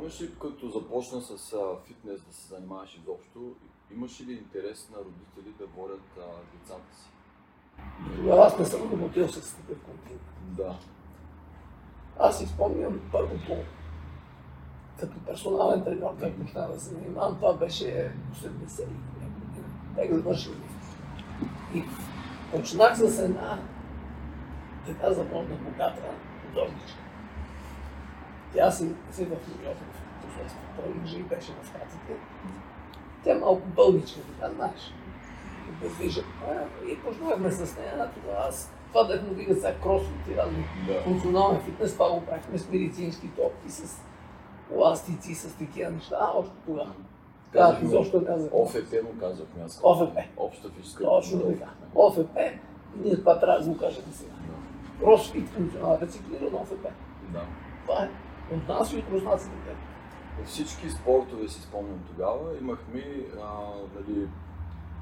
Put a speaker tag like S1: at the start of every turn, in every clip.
S1: Помниш ли, като започна с а, фитнес да се занимаваш изобщо, имаш ли интерес на родители да водят а, децата си?
S2: Тогава аз не съм работил с такъв континент.
S1: Да.
S2: Аз си спомням първо по като персонален треньор, как почна да се занимавам, това беше 80 година. Бях завършил И почнах с една така запомна богата художничка. Тя си си в Нью Йорк в посолство. Той жив беше в Штатите. Тя малко бълничка, така знаеш. Безвижен. И почнахме с нея. Тогава аз това да му вига сега кросфит и разни
S1: Да.
S2: функционален фитнес, това го правихме с медицински топки, с еластици, с такива неща, а още тогава.
S1: Казахме,
S2: изобщо казах.
S1: ОФП му казахме аз.
S2: ОФП.
S1: Обща физическа
S2: Точно така. ОФП, ние това трябва да го кажем сега. Кросфит функционал, рециклиран ОФП.
S1: Да.
S2: Това е от нас и от руснаците.
S1: Всички спортове си спомням тогава, имахме а, нали,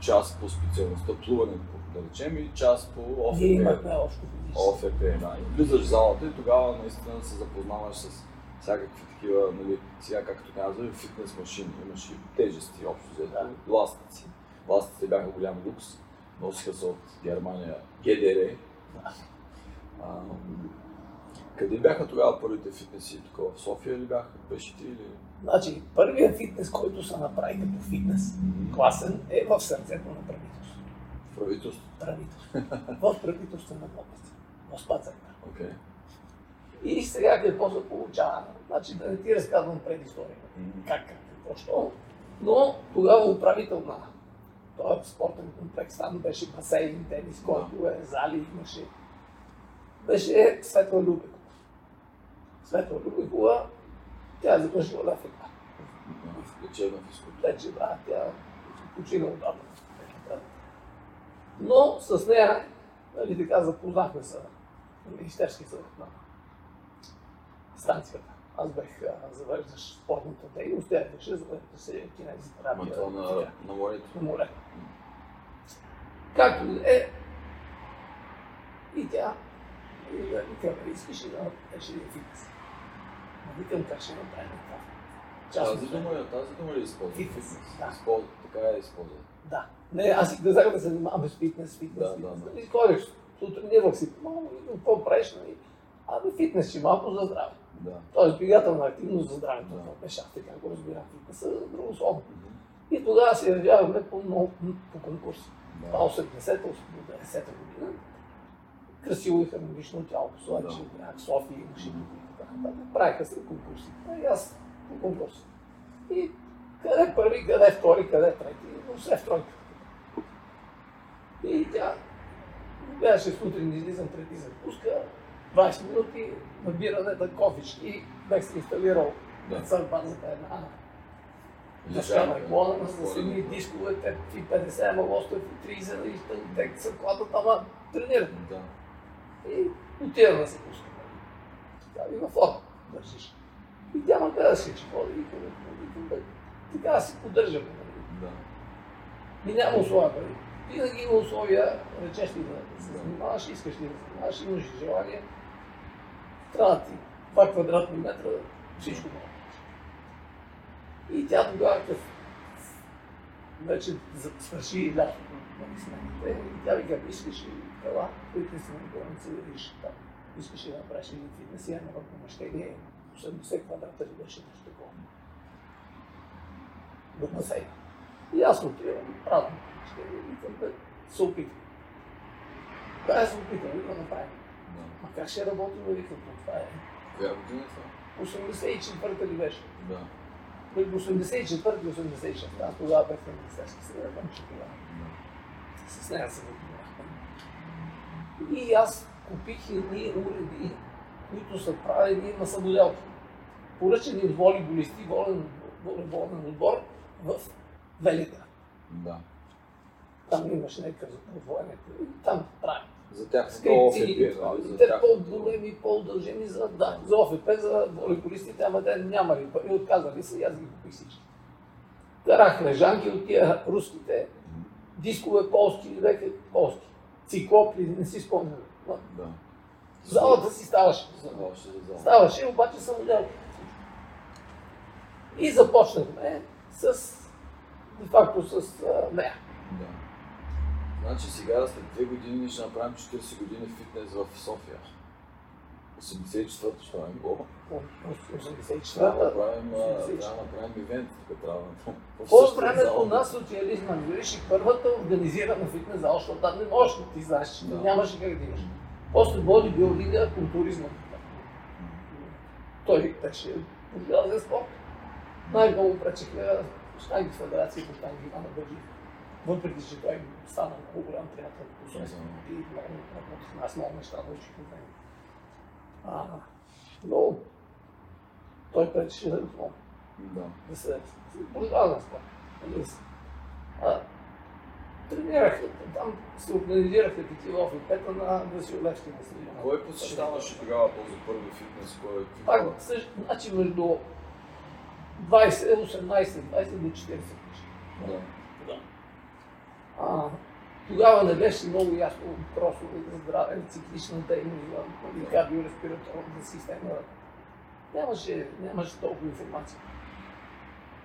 S1: част по специалността плуването, да речем, и част по ОФП.
S2: Ние имахме общо физически.
S1: ОФП, да. И влизаш в залата и тогава наистина се запознаваш с всякакви такива, нали, сега както казва, фитнес машини. Имаш и тежести, общо взето,
S2: Да.
S1: ластици. Ластиците бяха голям люкс. Носиха се от Германия ГДР. А, къде бяха тогава първите фитнеси? Тук в София ли бяха? Беше ти или?
S2: Значи, първият фитнес, който се направи като фитнес, класен, е в сърцето на правителството.
S1: В правителството.
S2: Правителство. в правителствена болница. В Спацарка.
S1: Окей.
S2: И сега какво се получава? Значи да не ти разказвам предисторията. Как, как, какво, що. Но тогава управител на този спортен комплекс, там беше басейн, тенис, който е, зали имаше. Беше Светла Любекова. Светла Любекова, тя е завършила ЛФК.
S1: Лечебна физкултура.
S2: Вече да, тя почина отдавна. Но с нея, нали така, запознахме се на Министерски съвет на станцията. Аз бех а, завеждащ спортната дейност, тя беше завежда се кинезитерапия.
S1: това на, на морето.
S2: на море. Както и е, и тя, и да викаме, искаш ли да беше фитнес? Викам как ще направим това.
S1: Тази
S2: Частно
S1: дума, тази дума ли използва?
S2: Фитнес, да.
S1: Използва, така е използва.
S2: Да. Не, аз си казах да се занимавам с фитнес, фитнес,
S1: Да,
S2: фитнес.
S1: да, да.
S2: И ходех, тренирах си, малко, какво правиш, нали? Ами фитнес си малко за здраве.
S1: Да.
S2: Тоест двигателна активност за здравето.
S1: Да.
S2: Това беше аз така го разбирам. Фитнеса е здравословно. И тогава се явяваме по, много, по конкурси.
S1: Да.
S2: Това 80-та, 90-та година. Красиво и хармонично тяло, слайче,
S1: Да.
S2: София, имаше нататък. Правиха се конкурси. И аз по конкурси. И къде първи, къде втори, къде трети, но все в тройка. И тя гледаше сутрин, излизам преди запуска, 20 минути, набиране на кофички, бях си инсталирал
S1: Да.
S2: на базата една
S1: да.
S2: клона с едни и 50, ама лостове и 30, и те се кладат, ама тренират.
S1: Да.
S2: И отивам да се пуска. Така има форма, държиш. И тя ме гледаше, че ходи и към викам, бе, така си поддържаме. нали.
S1: Да.
S2: И няма условия. Нали. Винаги има условия, речеш ли да се занимаваш, искаш ли да се занимаваш, имаш желание. Трябва да ти 2 квадратни метра, всичко може. И тя тогава, като вече свърши лятото на смените, и тя вика, искаш ли ела, които си на болница да видиш там. Искаш ли да направиш един фитнес и едно помещение, 80 квадрата ли беше нещо такова. До басейна. И аз отивам, правилно помещение, и викам, бе, се опитвам. Да, се опитам, да направим.
S1: Да.
S2: Ма как ще работим, викам, това е.
S1: Коя година е това?
S2: 84-та ли беше?
S1: Да.
S2: Между 84 и 86. Аз тогава бях на Министерски съвет, че тогава.
S1: Да.
S2: С нея се запознахме. И аз купих едни уреди, които са правени на самоделки. Поръчани от волейболисти, волен, волейболен отбор в Велика.
S1: Да.
S2: Там имаше някакъв отвоенето. И там прави.
S1: За тях нали? За
S2: те по-големи, по-удължени за, да, за ОФП, за волейболистите, ама те нямали пари, отказали се и аз ги купих всички. Карах лежанки от тия руските, дискове полски, леки полски, циклопи, не си спомням.
S1: Да.
S2: Залата си ставаше.
S1: За зала.
S2: Ставаше, обаче съм отдел. И започнахме с, де факто с а, нея.
S1: Да. Значи сега след две години ще направим 40 години фитнес в София. 84-то ще направим го. Трябва да
S2: 84-та.
S1: направим, а,
S2: 84.
S1: трябва да направим ивент, тук трябва да
S2: По
S1: същата
S2: времето на социализма, видиш, и първата организирана фитнес зала, защото там не можеш да ти знаеш, че нямаше как да имаш. После бодибилдинга, културизма. Той беше ужасен спорт. Най-много пречеха Штанги федерация по Штанги Ивана Бърджи. Въпреки, че той стана много голям приятел и много аз много неща научих от него. А, но той пречеше много
S1: Да.
S2: да се. Нали, с- А, тренираха, там се организираха такива офипета на Василевски на стадиона.
S1: Кой посещаваше тогава този първи фитнес? Кой е
S2: Пак, също, значи между 20, 18, 20 до 40 години.
S1: Да.
S2: Да. А, тогава не беше много ясно за здраве, циклична дейност, за нали, кардиореспираторната система. Нямаше, нямаше толкова информация.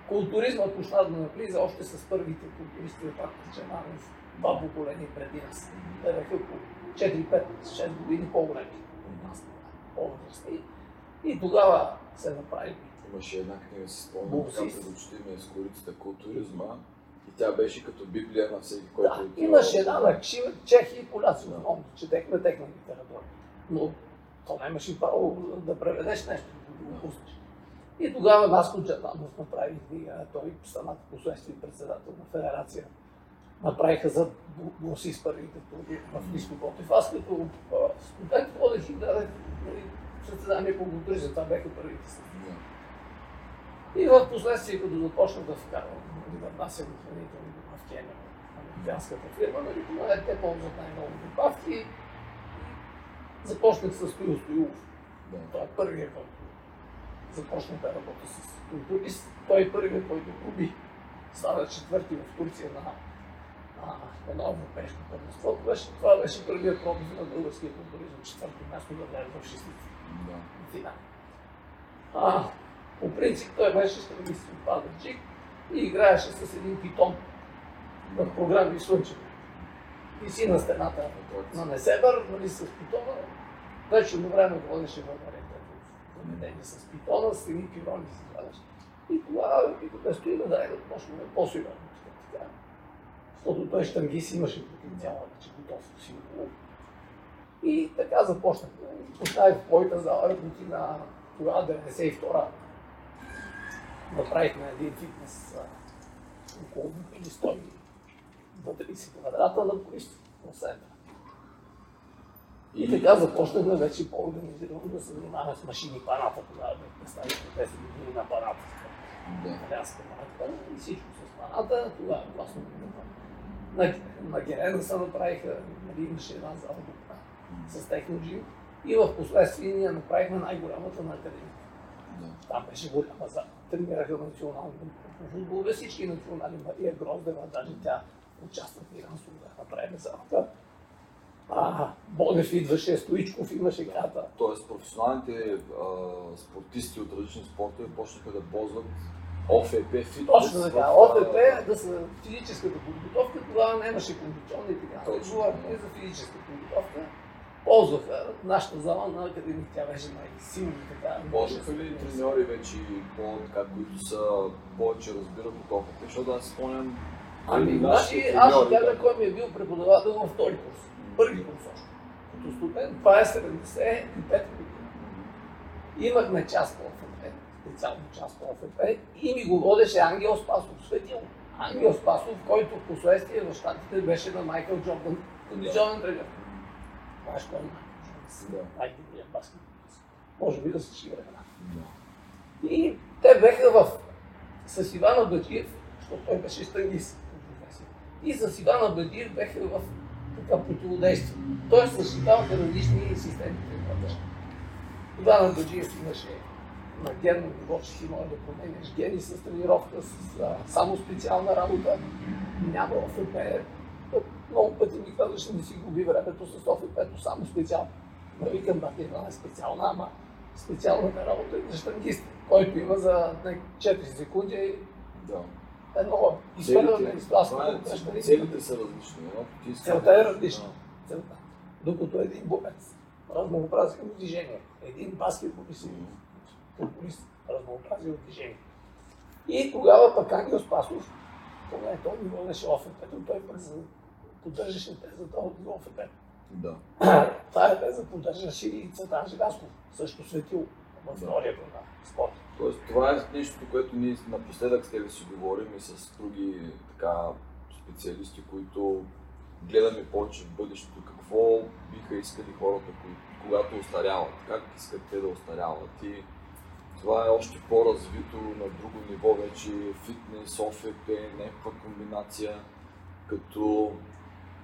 S2: Културизма почна да навлиза още с първите културисти, пак Чеманов, два поколения преди нас. Те бяха по 4-5-6 години по-големи от нас, по-възрастни. И тогава се направи
S1: Имаше една книга, си спомням,
S2: Боксист.
S1: така пред очите ми е с корицата културизма. Тя беше като библия на всеки, който
S2: Да,
S1: е отивал.
S2: имаше една на чехи и поляци, основно, четехме техна литература. Но то нямаше право да преведеш нещо. И тогава Наско Джаданов направи книга, той стана последствие председател на федерация. Направиха за гласи с първите турби в Ниско Ботев. Аз като студент ходех и дадех нали, състезание по културизъм, това бяха първите състезания. И в последствие, като започнах да вкарвам, да внасям хранителни добавки, Кения, американската фирма, нали, тогава те ползват най-много добавки. Започнах с Стоил Стоилов.
S1: Да.
S2: Той е първият, който започна да работи с културист. Той е първият, който проби. Стана четвърти в Турция на, на едно европейско първенство. Беше, това беше първият пробив на българския културизъм. Четвърто място да влезе в шестица
S1: Да.
S2: на финал. А, по принцип той беше стремист от Пазарджик и играеше с един питон в програми Слънчево. Виси на стената на Несебър, нали, с питона. Вече едно време водеше в арендата заведение с питона, с едни пирони си слагаш. И тогава и да стои да дай да почнем по-сигурно. Защото той штангист имаше потенциал, вече готов сигурно. И така започнахме. Поставих в моята зала работи на тогава 92-а. Направихме един фитнес около или 100 30 квадрата на поисто в центъра. И така започнахме вече по-организирано да се занимаваме с машини паната. Тогава бях представител 10 години на.
S1: Да.
S2: Италианска марка и всичко с паната. Тогава класно. На, на Герена се направиха, нали, имаше една зала с техноджим. И в последствие ние направихме най-голямата на академията. Там беше голяма зала. Тренираха национално по футбол, всички национални Мария Гроздева, даже тя участва финансово да направим залата. А, Бонев идваше, Стоичков имаше града.
S1: Тоест професионалните а, спортисти от различни спортове почнаха да ползват ОФП фитнес.
S2: Точно така.
S1: в,
S2: ОФП да са физическата подготовка, тогава нямаше кондиционни и така.
S1: Точно.
S2: Говорихме за физическа подготовка. Ползваха нашата зала на академик, тя беше най-силна така.
S1: Можеха ли треньори вече, по, така, които са повече разбират от ОФП? Защото аз спомням
S2: Ами,
S1: нашите
S2: значи, аз ще кажа кой ми е бил преподавател във втори курс. Първи курс още. Като студент, това е 75 години. Имахме част по ОФП, специално част по ОФП, и ми го водеше Ангел Спасов, светил. Ангел Спасов, който в последствие в Штатите беше на Майкъл Джордан, кондиционен тренер. Джордан?
S1: Да.
S2: Най-добрият баскетболист. Може би да се ши времена.
S1: Да.
S2: И те беха в... с Иван Абаджиев, защото той беше професия. И с Иван Абаджиев беха в така противодействие. Тоест защитаваха различни системи. Иван Абаджиев имаше на че си може да променяш гени с тренировка, с а, само специална работа. Няма ОФП. Много пъти ми казваш, не си губи времето с ОФП, само специално. Да викам, една е специална, ама специалната работа и за штангист, който има за 4 секунди
S1: Да.
S2: едно изпълнено
S1: това е-
S2: от
S1: целите са различни.
S2: Целта е различна. Целта. Докато един бобец, разнообразие от движение, един баскетболист, футболист, разнообразие от движение. И тогава пък Ангел Спасов, поне той ми водеше но той пък поддържаше тезата от ОФП.
S1: Да.
S2: Тая теза поддържаше и Цветан Желязков, също светил в
S1: Да.
S2: на спорта.
S1: Тоест, това е нещото, което ние напоследък с тебе си говорим и с други така, специалисти, които гледаме повече в бъдещето. Какво биха искали хората, когато остаряват? Как искат те да остаряват? И това е още по-развито на друго ниво вече фитнес, ОФП, някаква комбинация, като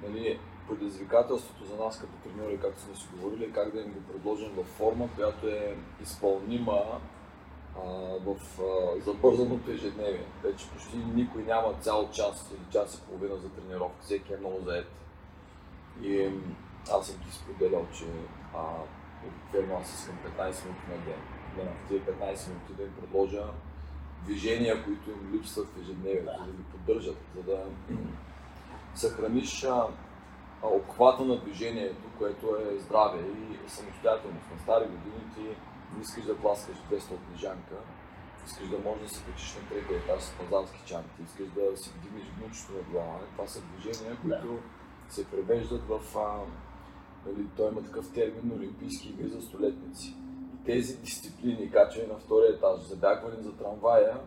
S1: нали, предизвикателството за нас като треньори, както сме си говорили, е как да им го предложим във форма, която е изпълнима а, в а, забързаното ежедневие. Вече почти никой няма цял час или час и половина за тренировка, всеки е много заед. И аз съм ти споделял, че а, обикновено аз искам 15 минути на ден. Да, в тези 15 минути да им предложа движения, които им липсват в ежедневието,
S2: да
S1: ги поддържат, за да съхраниш а, обхвата на движението, което е здраве и самостоятелност. На стари години ти не искаш да пласкаш 200 от лежанка, искаш да можеш да се качиш на третия етаж с пазарски чанти, искаш да си вдигнеш гнучето на глава. Това са движения, които се превеждат в... А, нали, той има такъв термин Олимпийски игри за столетници. И тези дисциплини, качване на втория етаж, забягване за трамвая,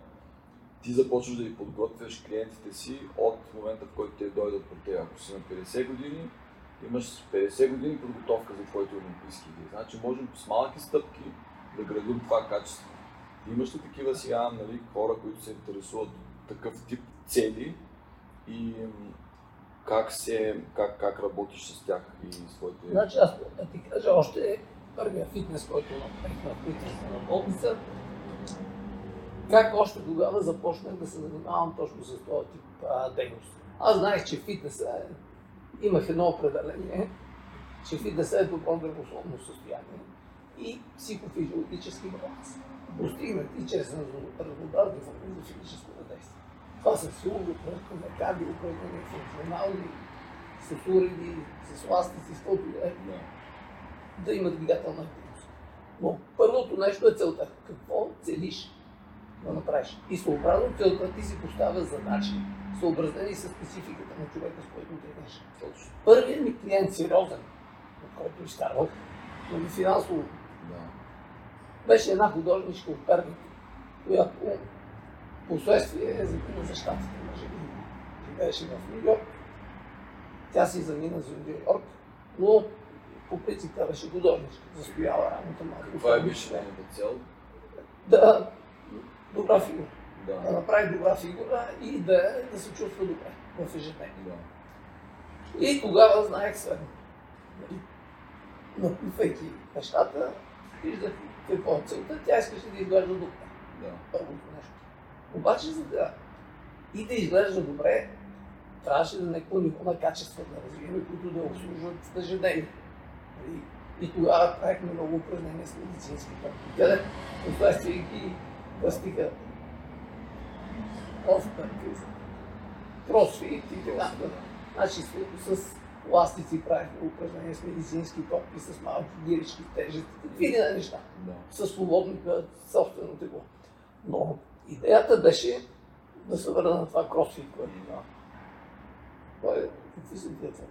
S1: ти започваш да ги подготвяш клиентите си от момента, в който те дойдат при теб. Ако си на 50 години, имаш 50 години подготовка за твоите олимпийски игри. Значи можем с малки стъпки да градим това качество. Имаш ли такива сега нали, хора, които се интересуват от такъв тип цели и как, се, как, как работиш с тях и своите...
S2: Значи аз да ти кажа още първия фитнес, който направих на фитнес на болница, как още тогава започнах да се занимавам точно с този тип а, дейност. Аз знаех, че фитнеса е, имах едно определение, че фитнеса е добро здравословно състояние и психофизиологически баланс. Постигнати чрез разнообразни форми за физическо действие. Това са силови упражнения, кардио упражнения, функционални, с уреди, с ластици, с каквото да е
S1: да
S2: има двигателна активност. Но първото нещо е целта. Какво целиш да направиш? И съобразно целта ти си поставя задачи, съобразени с спецификата на човека, с който.
S1: Точно.
S2: Първият ми клиент, сериозен, от който изкарвах, нали, финансово,
S1: Да.
S2: беше една художничка от Перник, която последствие е замина за щатите, може би. Живееше в Нью Йорк. Тя си замина за Нью Йорк, но по принцип тя беше художничка, застояла работа малко.
S1: Това е беше нейната цел.
S2: Да, добра фигура. Да
S1: Да.
S2: направи добра фигура и да, да се чувства добре в ежедневие.
S1: Да.
S2: И тогава знаех следно. Нали, Напивайки нещата, виждах какво е целта, тя искаше да изглежда добре.
S1: Да.
S2: първото нещо. Обаче, за да и да изглежда добре, трябваше да някакво ниво на качество да развием, които да обслужват ежедневие. И, и тогава правихме много упражнения с медицински топки, къде кръстиха офтърки, кросфит и така. нататък. Значи с, с ластици правихме упражнения с медицински топки, с малки гирички, тежести, види на неща
S1: Да.
S2: със свободно собствено тегло. Но идеята беше да се върна на това кросфит, което има. Това е, какви са тия това?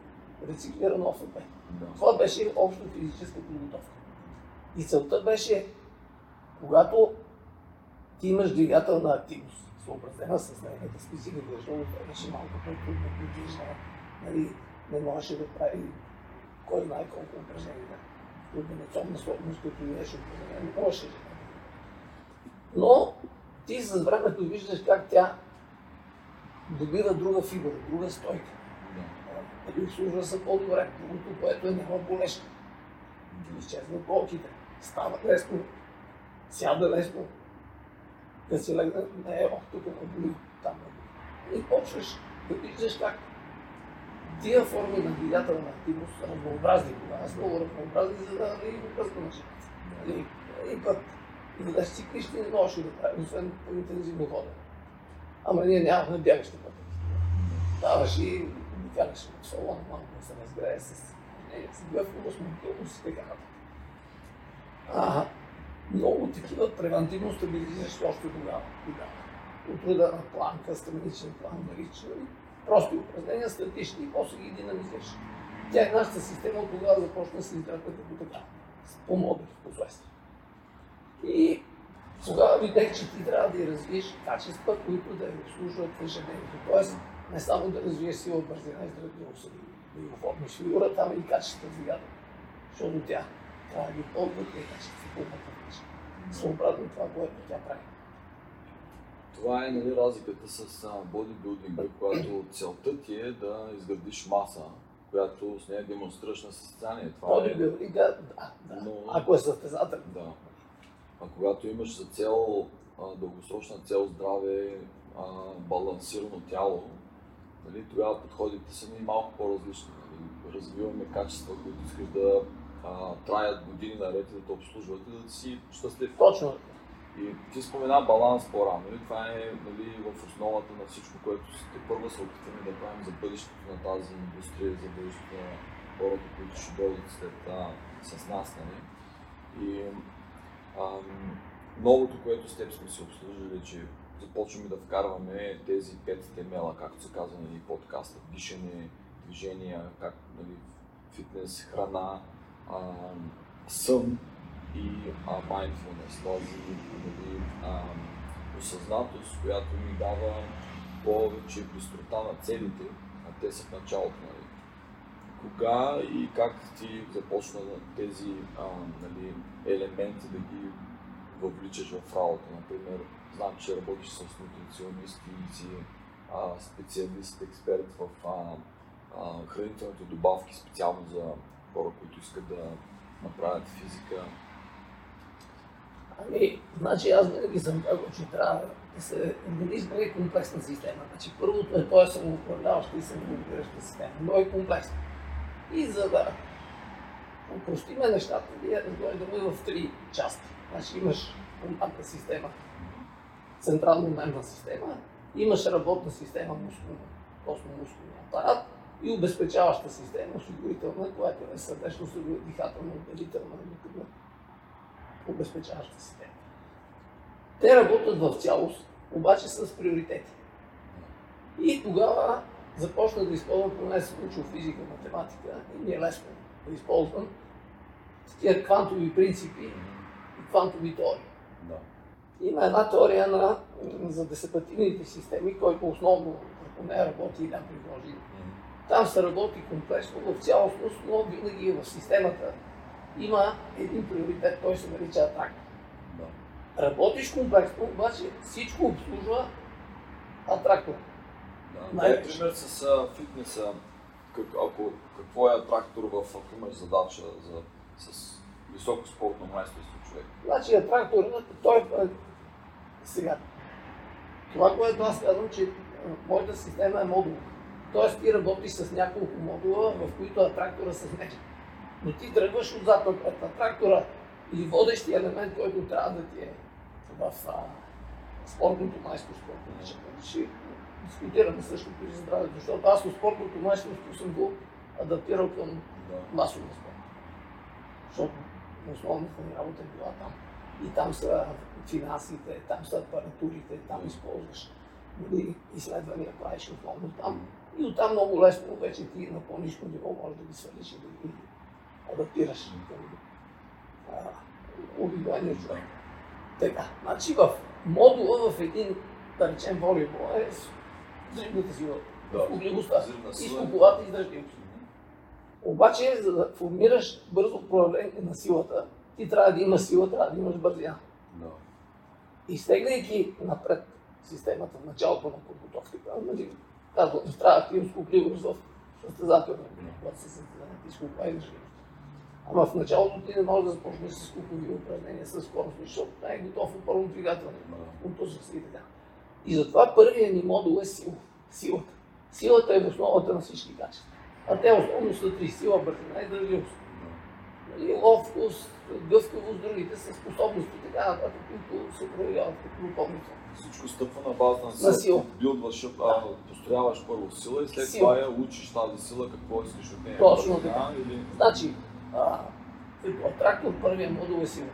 S2: Рециклирано ОФП.
S1: Да.
S2: Това беше общо физическа подготовка. И целта беше, когато ти имаш двигателна активност, съобразена с нейната специфика, защото това беше малко по-трудно подвижна, нали, не можеше да прави кой знае колко упражнения. Комбинационна сложност, като беше упражнение, не можеше да. Но ти с времето виждаш как тя добива друга фигура, друга стойка. Нали, служа се по-добре, другото, което е няма болешка. Изчезват болките, става лесно, сяда лесно, да си легне, не е, ох, тук ме боли, там боли. И почваш да виждаш как тия форми на двигателна активност са разнообразни. Са много разнообразни, за да не го. Нали, един път веднъж циклище не можеше да прави, освен по интензивно ходене. Ама ние нямахме бягащи пъти. Даваш и обикаляш в салона малко да се разгрее с с гъвкавост, мобилност и така нататък. Много такива превентивно стабилизиращи още тогава. От рода на планка, стремничен план, нарича. Прости упражнения, статични и после ги динамизираш. Тя е нашата система от тогава започна да се изгражда така. По в последствие. И тогава видях, че ти трябва да развиеш качества, които да я обслужват ежедневието. Тоест, не само да развиеш сила, бързина и здравословие, да я оформиш фигура, там и качества в двигателя. Защото тя трябва да ги ползва тези качества. Съобразно това, което тя прави.
S1: Това е нали, разликата с бодибилдинга, когато целта ти е да изградиш маса, която с нея демонстрираш на състезание. Това
S2: бодибилдинга, да, да. Но... Ако е състезател.
S1: Да. А когато имаш за цел, а, дългосрочна цел здраве, а, балансирано тяло, нали, тогава подходите са ни малко по-различни. Нали. Развиваме качества, които искаш да а, траят години наред и да те обслужват и да си щастлив.
S2: Точно.
S1: И ти спомена баланс по-рано. И това е нали, в основата на всичко, което те първо се опитваме да правим за бъдещето на тази индустрия, за бъдещето на хората, които ще дойдат след а, с нас. Нали. И ам, новото, което с теб сме се обслужили, че започваме да вкарваме тези пет темела, както се казва нали, подкаста, дишане, движения, как, нали, фитнес, храна, а, сън и а, mindfulness, този нали, а, осъзнатост, която ми дава повече бистрота на целите, а те са в началото. Нали. Кога и как ти започна тези а, нали, елементи да ги въвличаш в работа? Например, знам, че работиш с нутриционисти и си а, специалист, експерт в а, а, хранителните добавки, специално за хора, които искат да направят физика?
S2: Ами, значи аз винаги съм казал, че трябва да се организма е комплексна система. Значи първото е той самоуправляваща и самоуправляваща система, но е комплексна. И за да упростиме нещата, ние разглеждаме в три части. Значи имаш командна система, централна нервна система, имаш работна система, мускулна, костно-мускулен апарат и обезпечаваща система, осигурителна, която е сърдечно дихателна, отделителна, обезпечаваща система. Те работят в цялост, обаче с приоритети. И тогава започна да използвам, поне се учил физика, математика и ми е лесно да използвам тия квантови принципи и квантови теории. Да. Има една теория на, за десепативните системи, който основно по нея работи и някои може там се работи комплексно, в цялостност, но винаги в системата има един приоритет, той се нарича атака. Да. Работиш комплексно, обаче всичко обслужва атрактор.
S1: Да, Дай пример с а, фитнеса. Как, ако, какво е атрактор в ако имаш задача за, с високо спортно майсторство човек?
S2: Значи атрактор, той е сега. Това, което аз казвам, че моята система е модул. Тоест ти работиш с няколко модула, в които атрактора се смеча. Но ти тръгваш отзад напред. Атрактора или водещия елемент, който трябва да ти е в а, спортното майсторство. Ще дискутираме същото и здравето, защото аз от спортното майсторство съм го адаптирал към масово спорт. Защото основната ми работа е била там. И там са финансите, там са апаратурите, там използваш нали, изследвания, правиш основно там. И оттам много лесно вече ти на по-низко ниво можеш да ги свалиш и да ги адаптираш към обикновения човек. Така, значи в модула в един, да речем, волейбол е взривната сила, изкупливостта, изкупливата и издържливост. Обаче, за да формираш бързо проявление на силата, ти трябва да имаш сила, трябва да имаш бързина. Да. Изтегляйки напред системата в началото на подготовката, да имаш скупливост в състезателния, когато се състезание, ти скупва и Ама в началото ти не можеш да започнеш с скупови упражнения, с скорост, защото не е готов от първо двигателно, контузия и така. И затова първият ни модул е сила. Силата. Силата е в основата на всички качества. А те основно са три сила, бързина и държливост. нали, ловкост, гъвкавост, другите са способности, така нататък, които се проявяват като духовност.
S1: Всичко стъпва на база на
S2: На
S1: сила.
S2: сила.
S1: Билдваш, а, построяваш първо сила и след
S2: Сила.
S1: това я учиш тази сила, какво искаш от нея.
S2: Точно така.
S1: Или...
S2: Значи, а, като трактор първия модул е сила.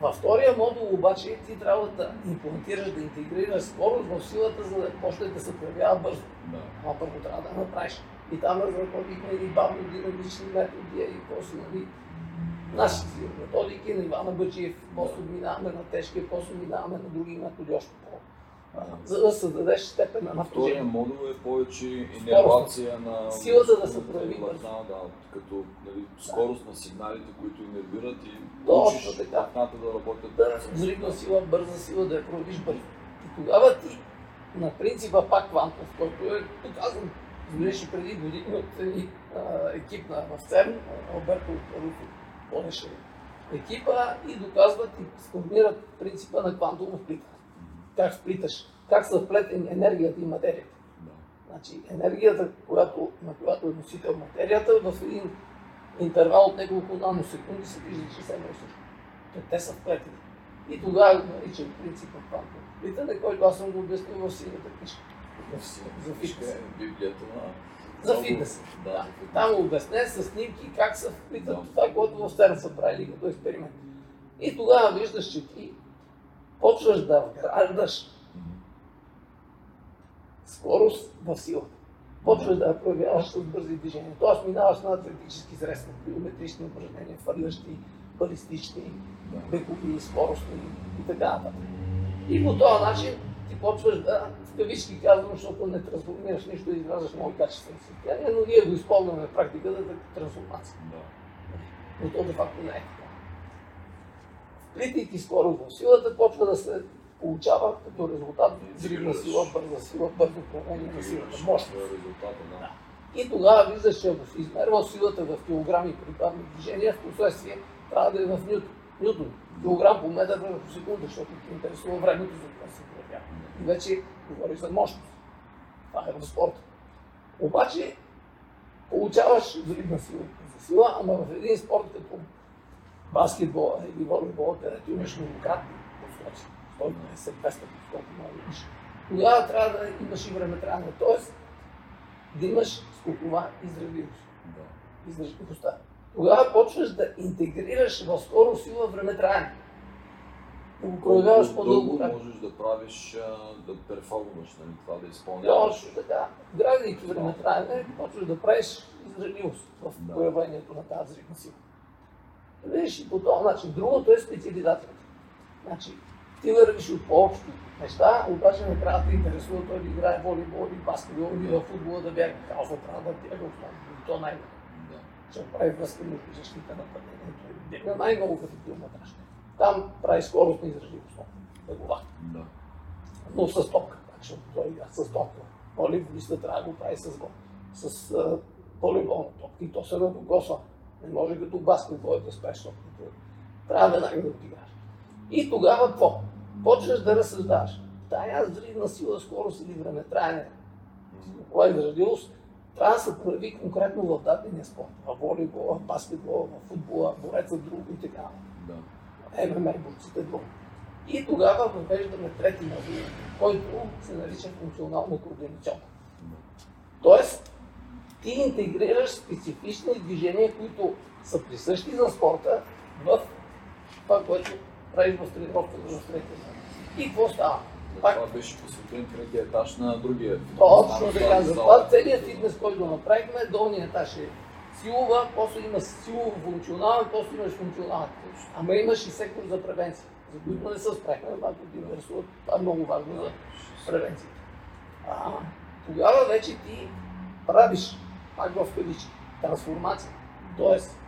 S2: Във втория модул обаче ти трябва да имплантираш, да интегрираш скорост в силата, за да почне да се проявява бързо.
S1: Да.
S2: Ама първо трябва да направиш. И там разработихме и бавно динамични методи, и после нали, нашите методики на Ивана Бъчиев, после минаваме на тежки, после минаваме на други методи още по за да създадеш степен на
S1: Втория
S2: напрежение.
S1: модул е повече инервация на...
S2: Силата да се прояви.
S1: Да, да, като нали, скорост на сигналите, които инервират и учиш платната да работят
S2: да взривна сила, бърза сила, да я проявиш бързо. И тогава ти на принципа пак квантов, който е показан, знаеш преди години от екип на в ЦЕРН, Алберто Руфо водеше екипа и доказват и сформират принципа на квантово вплитане. Как вплиташ, как са вплетени енергията и материята. Значи енергията, която, на която е носител материята, в един интервал от няколко наносекунди се вижда, че се е също. Те- Те са вплетени. И тогава го наричам принципа квантово вплитане, който аз съм го обяснил в синята книжка. За
S1: Вижте,
S2: фитнес.
S1: Библията на...
S2: За фитнес.
S1: Да.
S2: Там е обяснен с снимки как се вплитат
S1: Да.
S2: това, което в СТЕРН са правили като експеримент. И тогава виждаш, че ти почваш да вграждаш скорост в силата. Почваш да я проявяваш с бързи движения. Тоест минаваш на атлетически средства, биометрични упражнения, фърлящи, балистични, бегови, скоростни и така нататък. И по този начин ти почваш да, кавички казвам, защото не трансформираш нищо и изграждаш много качествени състояния, но ние го използваме в практиката като трансформация.
S1: Да.
S2: Но то де факто не е така. Вплитайки скорост в силата, почва да се получава като резултат взривна сила, бърза сила, бързо управление на силата, мощност.
S1: Е да.
S2: И тогава виждаш, че ако си измервал силата в килограми при бавни движения, в последствие трябва да е в нютон. Нютон. Килограм по метър по секунда, защото ти интересува времето, за това се проявява. И вече говори за мощност. Това е в спорта. Обаче получаваш взривна сила, за сила, ама в един спорт като баскетбола или волейбола, където имаш многократни подскоци, 150-200 подскоки, може да имаш. Тогава трябва да имаш и времетраене, т.е. да имаш скокова издръжливост.
S1: Да.
S2: издръжливостта. Тогава почваш да интегрираш в скоро сила времетраене. Да
S1: Колко дълго
S2: време.
S1: можеш да правиш, да перформуваш, нали, това да изпълняваш.
S2: Точно така. Градейки времетраене, почваш да правиш издръжливост в
S1: Да.
S2: проявлението на тази взривна сила. Видиш и по този начин. Другото е специализацията. Значи, ти вървиш от по-общи неща, обаче накрая те интересува той да играе волейбол или баскетбол или в футбола да бяга. Калфа трябва да бяга основно. И то най
S1: Да.
S2: ще прави връзка между защита на падението. Бягна най-много като километраж. Там прави скорост на изражливост. Бегова.
S1: Да.
S2: Но с пак, защото той игра с топка. Волейболиста трябва да го прави с гол. С волейболна топка. И то се надогосва. Не може като баскетбол да спеш топката. Трябва веднага да отиграш. И тогава какво? Почваш да разсъждаваш. Тая взривна сила, скорост или времетраене, кога е изразилост, трябва да се прояви конкретно в дадения спорт. В волейбола, в баскетбола, в футбола, бореца друго и така.
S1: Да.
S2: ММА борците. И тогава въвеждаме трети модул, който се нарича функционално координационно. Тоест, ти интегрираш специфични движения, които са присъщи за спорта в това, което правиш в тренировката третия модул. И какво става? Пак
S1: Това беше посветен третия етаж на другия.
S2: Точно така. Затова целият фитнес, който направихме, долният етаж е силова, после има силово функционален, после имаш функционален. Ама имаш и сектор за превенция, за които не се спрехме, ако ти интересуват. Това е много важно за превенцията. А, тогава вече ти правиш, пак в кавички, трансформация. Тоест,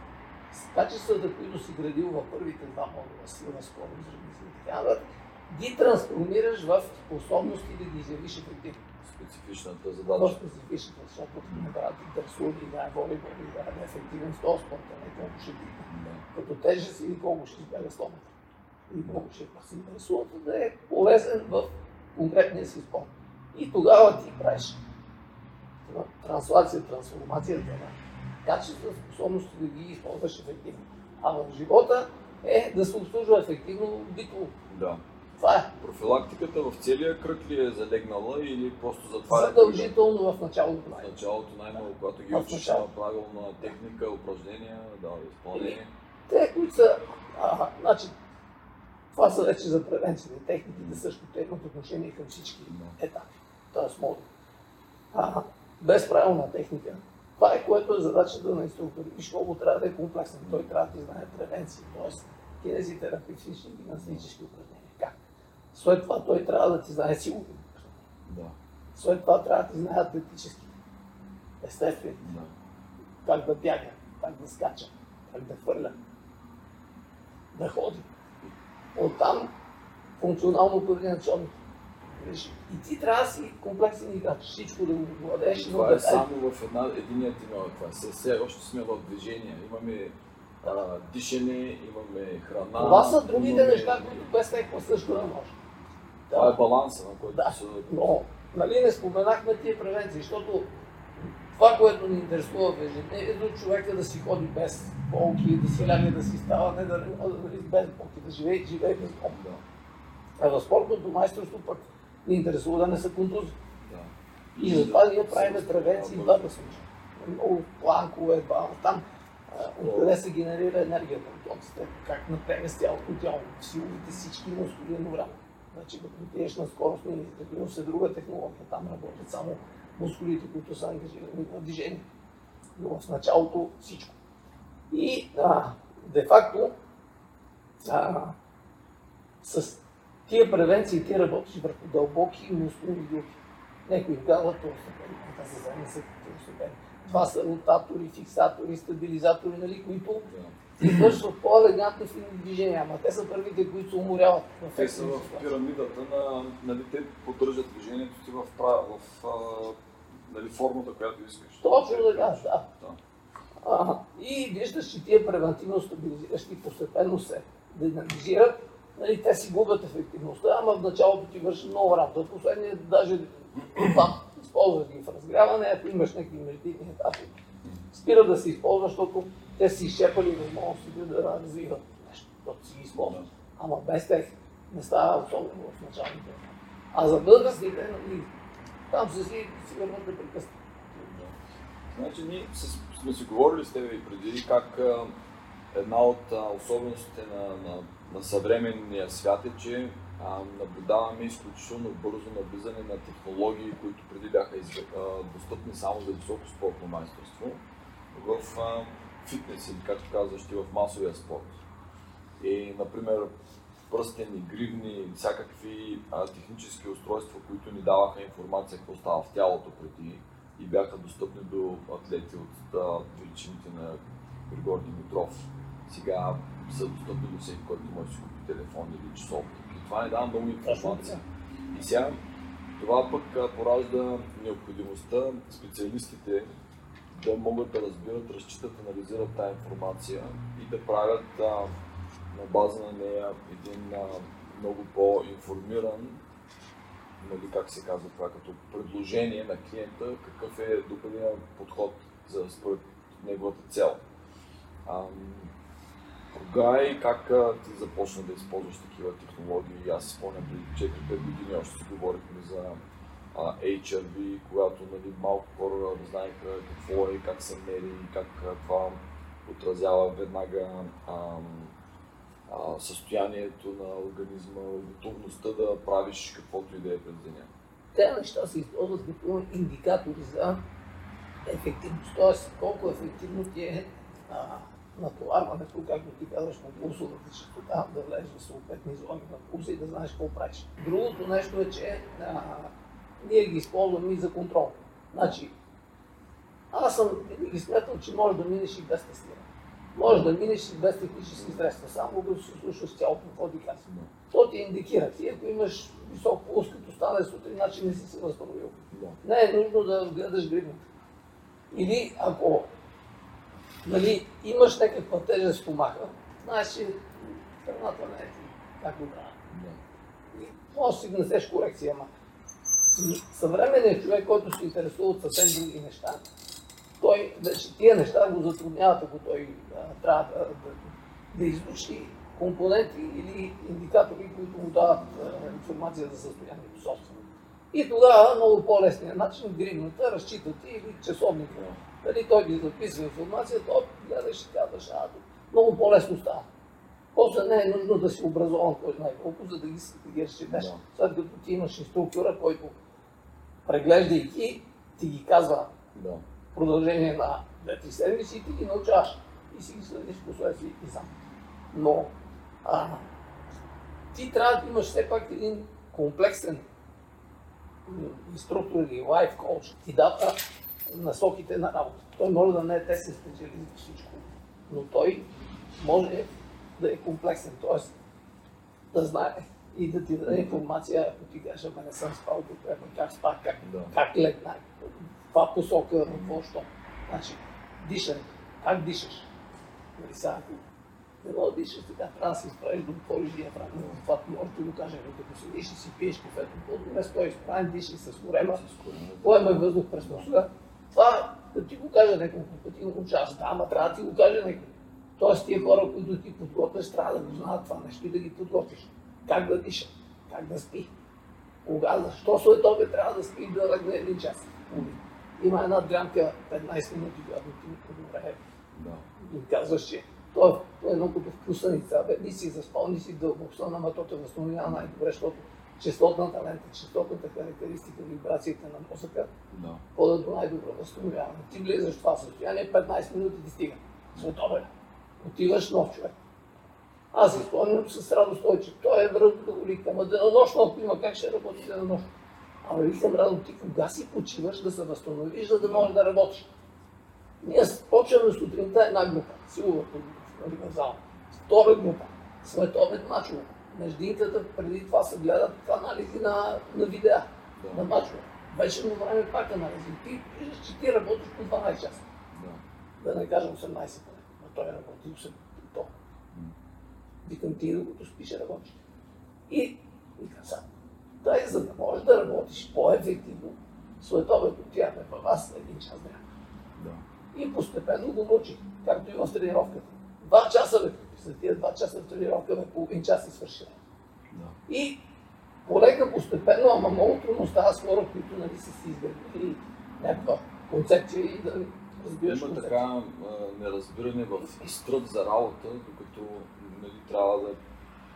S2: с качествата, които си градил в първите два модула, сила, скорост, и така ги трансформираш в способности да ги изявиш ефективно.
S1: Специфичната задача.
S2: специфичната, защото ти интересува да играе волейбол, да играе да е ефективен в този спорт, а не колко ще.
S1: Да.
S2: Като тежест или колко ще избяга 100 метра. Или колко ще се интересува да е полезен в конкретния си спорт. И тогава ти правиш транслация, трансформацията на качества, способности да ги използваш ефективно. А в живота е да се обслужва ефективно битово.
S1: Да.
S2: Това е
S1: Профилактиката в целия кръг ли е залегнала или просто затова
S2: задължително в началото.
S1: В началото най-много, когато ги учиш на правилна техника, упражнения, да, изпълнение.
S2: Те, които са, а, значи, това са вече за превенцията. Техниките също те имат отношение към всички етапи. Моди. А, без правилна техника. Това е което е задачата на инструктора. Виж колко трябва да е комплексен. Той трябва да знае превенция, т.е. кинезитерапевтични и гимнастически упражнения. След това той трябва да ти знае упражнения.
S1: Да,
S2: След това трябва да ти знае атлетически. Естествено.
S1: да.
S2: Как да бяга, как да скача, как да хвърля, да ходи. Оттам функционално-координационно. Виж, И ти трябва да си комплексен играч, всичко да го владееш.
S1: Това
S2: да
S1: е само в една, единият ти номер. Това е. Все, още сме в движение. Имаме а, дишане, имаме храна.
S2: Това са другите
S1: имаме-
S2: неща, които без техва също не може.
S1: Това е баланса, на който
S2: Да,
S1: се...
S2: но нали не споменахме тия превенции, защото това, което ни интересува в ежедневието, човека да си ходи без болки, да си ляга, да си става, не да нали, без болки, да живее, живее без болки.
S1: Да,
S2: А в спортното майсторство пък ни интересува да не са контузи.
S1: да.
S2: И затова ние правим превенции в двата случая. Много планкове, ба- там откъде се генерира енергията от тонците, как напряга с цялото тяло, силовите всички мускули едновременно. Значи като отидеш на скоростни нестабилност е друга технология, там работят само мускулите, които са ангажирани в движение. Но в началото всичко. И а, де-факто а, с тия превенции ти работиш върху дълбоки мускулни групи. Някои казват толстопени, да се толстопени. Това са ротатори, фиксатори, стабилизатори, нали, които
S1: да.
S2: извършват по-елегантни фини движения, ама те са първите, които се уморяват.
S1: Те са в пирамидата на... Нали, те поддържат движението си в, пра- в нали, формата, която искаш.
S2: Точно така, да.
S1: Да.
S2: А, и виждаш, че тия превентивно стабилизиращи постепенно се динамизират. Нали, те си губят ефективността, ама в началото ти върши много работа. Последния даже там използваш ги в разгряване, ако имаш някакви междинни етапи. Спира да се използва, защото те си изчепали възможностите да развиват нещо, защото си ги. Ама без тях не става особено в началните. А за възрастните, нали, там се си, си върват непрекъснато.
S1: Значи ние сме си говорили с теб и преди как а, една от а, особеностите на, на, на съвременния свят е, че а, наблюдаваме изключително бързо навлизане на технологии, които преди бяха из, а, достъпни само за високо спортно майсторство в а, фитнес или както казваш ти в масовия спорт. И, например, пръстени, гривни, всякакви а, технически устройства, които ни даваха информация какво става в тялото преди и бяха достъпни до атлети от а, величините на Григор Димитров. Сега са достъпни до всеки, който може да си купи телефон или часовник. И това ни дава много информация. И сега това пък поражда необходимостта специалистите да могат да разбират, разчитат, анализират тази информация и да правят а, на база на нея един а, много по-информиран, нали, как се казва това, като предложение на клиента, какъв е добрият подход за според неговата цел. Ам, кога и как а, ти започна да използваш такива технологии? Аз спомням преди 4-5 години още си говорихме за а, HRV, когато нали, малко хора не знаеха какво е, как се мери как а, това отразява веднага ам, а, състоянието на организма, готовността да правиш каквото и да е през деня.
S2: Те неща се използват като индикатори за ефективност. Тоест, колко ефективно ти е а, натоварването, както ти казваш, на пулсовата частота, да влезеш в съответни зони на пулса и да знаеш какво правиш. Другото нещо е, че а, ние ги използваме и за контрол. Значи, аз съм винаги смятал, че може да минеш и без тестиране. Може да минеш и без технически средства, само да се слушаш цялото какво ти казва. То ти индикира. Ти ако имаш висок пулс, като стане сутрин, значи не си се възстановил. Не е нужно да гледаш гривната. Или ако нали, имаш някаква тежест в стомаха, знаеш, че храната не е ти трябва.
S1: Да.
S2: И Може да си внесеш корекция, ама съвременният човек, който се интересува от съвсем други неща, той вече тия неща го затрудняват, ако той а, трябва да, да да излучи компоненти или индикатори, които му дават е, информация за състоянието собствено. И тогава много по-лесният начин, гривната, разчитате или часовника. Дали той ви записва информация, то гледаш и казваш, а, много по-лесно става. После не е нужно да си образован кой знае колко, за да ги, да ги разчетеш.
S1: Да.
S2: След като ти имаш инструктора, който преглеждайки ти ги казва
S1: Да.
S2: продължение на 2-3 седмици и ти ги научаваш и си ги следиш по последствие и сам. Но а, ти трябва да имаш все пак един комплексен инструктор или лайф коуч, ти дава насоките на работа. Той може да не е тесен специалист всичко, но той може да е комплексен, т.е. да знае и да ти даде информация, ако ти кажеш, ама не съм спал добре, ама как спах, как,
S1: Да.
S2: как легна, каква посока, какво, що. Значи, дишане, как дишаш? Нали, сега, ако не мога да дишаш така, трябва да се изправиш да отвориш диафрагма. Това може да го кажем, но като седиш и си пиеш кафето, по-добре стои изправен, дишай с корема, поемай въздух през носа. Това, да ти го кажа няколко пъти, научаваш, да, ама трябва да ти го каже някой. Тоест тия хора, които ти подготвяш, трябва да го знаят това нещо и да ги подготвиш. Как да диша, как да спи. Кога, защо след обед трябва да спи да легне един час. Има една дрямка 15 минути, която ти подобре
S1: Да.
S2: и казваш, че то, то е едно като вкусаница. Бе, ни си заспал, ни си дълбоко ама то те възстановява най-добре, защото частотната лента, частотната характеристика, вибрациите на мозъка
S1: Да.
S2: ходят до най-добро възстановяване. Ти влизаш в това състояние, 15 минути ти стига. Световен. Отиваш нов човек. Аз си спомням с радост той, че той е връхголик, ама денонощно, ако има как ще работи денонощно. Ама викам, Радо, ти кога си почиваш да се възстановиш, за да можеш да работиш? Ние почваме сутринта една група, силовата група, зала. Втора група, световен мачове. Междинката преди това се гледат анализи на, на видеа, на мачове. Вечерно време пак анализи. Ти виждаш, че ти работиш по 12 часа.
S1: Да.
S2: Да не кажем 18 поне. Но той работи 8 то. Викам ти, докато спиш, работиш. И викам сега, дай за да можеш да работиш по-ефективно, световето тяхме във вас един час време.
S1: Да.
S2: И постепенно го научих, както и в тренировката. Два часа, бе, за тия два часа в тренировка, бе, половин час и свърши.
S1: Да.
S2: И полека постепенно, ама много трудно става с хора, които нали, са си изградили някаква концепция и да разбираш
S1: Има
S2: концепция.
S1: така неразбиране в стръд за работа, докато нали, трябва да,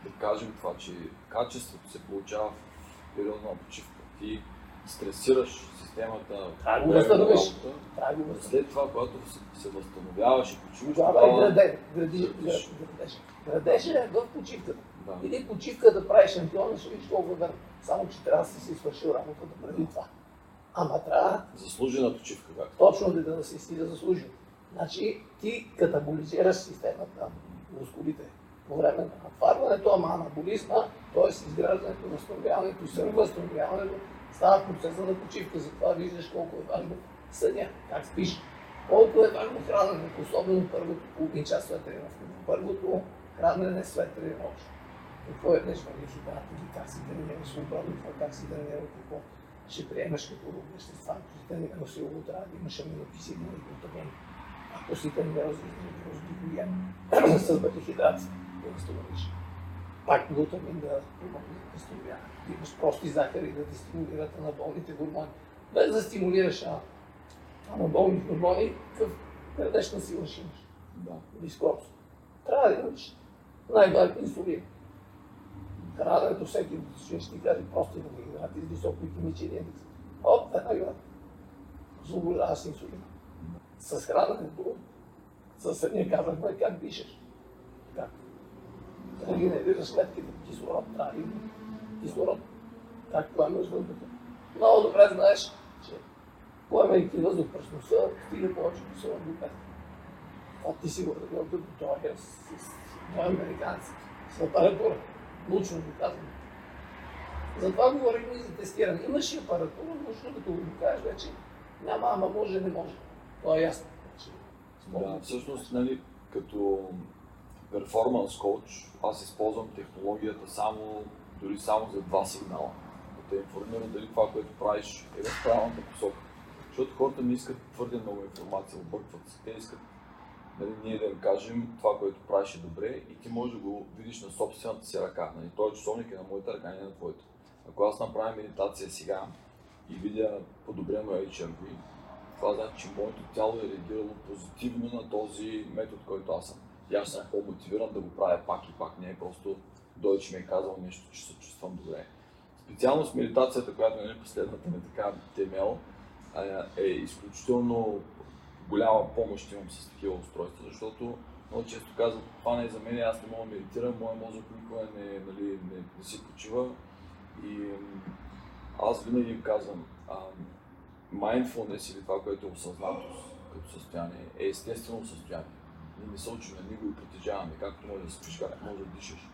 S1: да кажем това, че качеството се получава в период на почивка. Ти стресираш системата
S2: Трябва да
S1: работа,
S2: да
S1: след това, когато се, се възстановяваш и почиваш,
S2: Тогава граде, гради,
S1: градиш.
S2: градеш. Градеш е в почивката.
S1: Да.
S2: Или почивка да правиш шампиона, ще видиш колко верно. Само, че трябва да си свършил работата преди това. Ама трябва
S1: Заслужена почивка, както.
S2: точно да, да си да заслужил. Значи ти катаболизираш системата на мускулите по време на натварването, ама анаболизма, т.е. изграждането, възстановяването и съвъзстановяването, става процеса на почивка. Затова виждаш колко е важно съня, как спиш, колко е важно храненето, особено първото половин час след тренировка. Първото хранене след тренировка. Какво е днес въглехидрат или как си тренираш, това как си тренираш, какво ще приемаш като вещества, ако си тренирал силово, трябва да имаш аминокиселин и глутамин. Ако си тренирал за гликоген с въглехидрат, да възстановиш. Пак глутамин да възстановяване. Да имаш прости захари да ти стимулират анаболните гормони. Без да стимулираш анаболни гормони, какъв градешна сила ще имаш
S1: Да.
S2: скорост. Трябва да имаш най-важно инсулин. Храненето всеки ще ти каже прости въглехидрати с високо химичен индекс. Оп, веднага освобождаваш с храненето, с ние казахме как дишаш. Да генерираш клетките кислород, трябва да има кислород. Как поемаш въздуха. Много добре знаеш, че поемайки въздух през носа, стига повече кислород до клетките. А ти си го разбрал като той е с, той е американец, с апаратура, научно доказано. Затова говорим и за тестиране. Имаш и апаратура, научно като го докажеш вече, няма, ама може, не може. Това е ясно. Значи,
S1: Да, всъщност, нали, като перформанс коуч, аз използвам технологията само, дори само за два сигнала. Да те информира дали това, което правиш е в правилната посока. Защото хората не искат твърде много информация, объркват се. Те искат нали, ние да им кажем това, което правиш е добре и ти можеш да го видиш на собствената си ръка. Нали, той часовник е на моята ръка, не на твоята. Ако аз направя медитация сега и видя подобрено HRV, това значи, че моето тяло е реагирало позитивно на този метод, който аз съм. И аз съм по-мотивиран да го правя пак и пак, не е просто дойде, че ми е казал нещо, че се чувствам добре. Специално с медитацията, която е последната ми така темел, е изключително голяма помощ имам с такива устройства, защото много често казват, това не е за мен, аз не мога да медитирам, моят мозък никога не, нали, не, не си почива. И аз винаги им казвам, mindfulness или това, което е осъзнатост като състояние, е естествено състояние. Ние не се учим, ние го притежаваме, както може да спиш, както може да дишаш.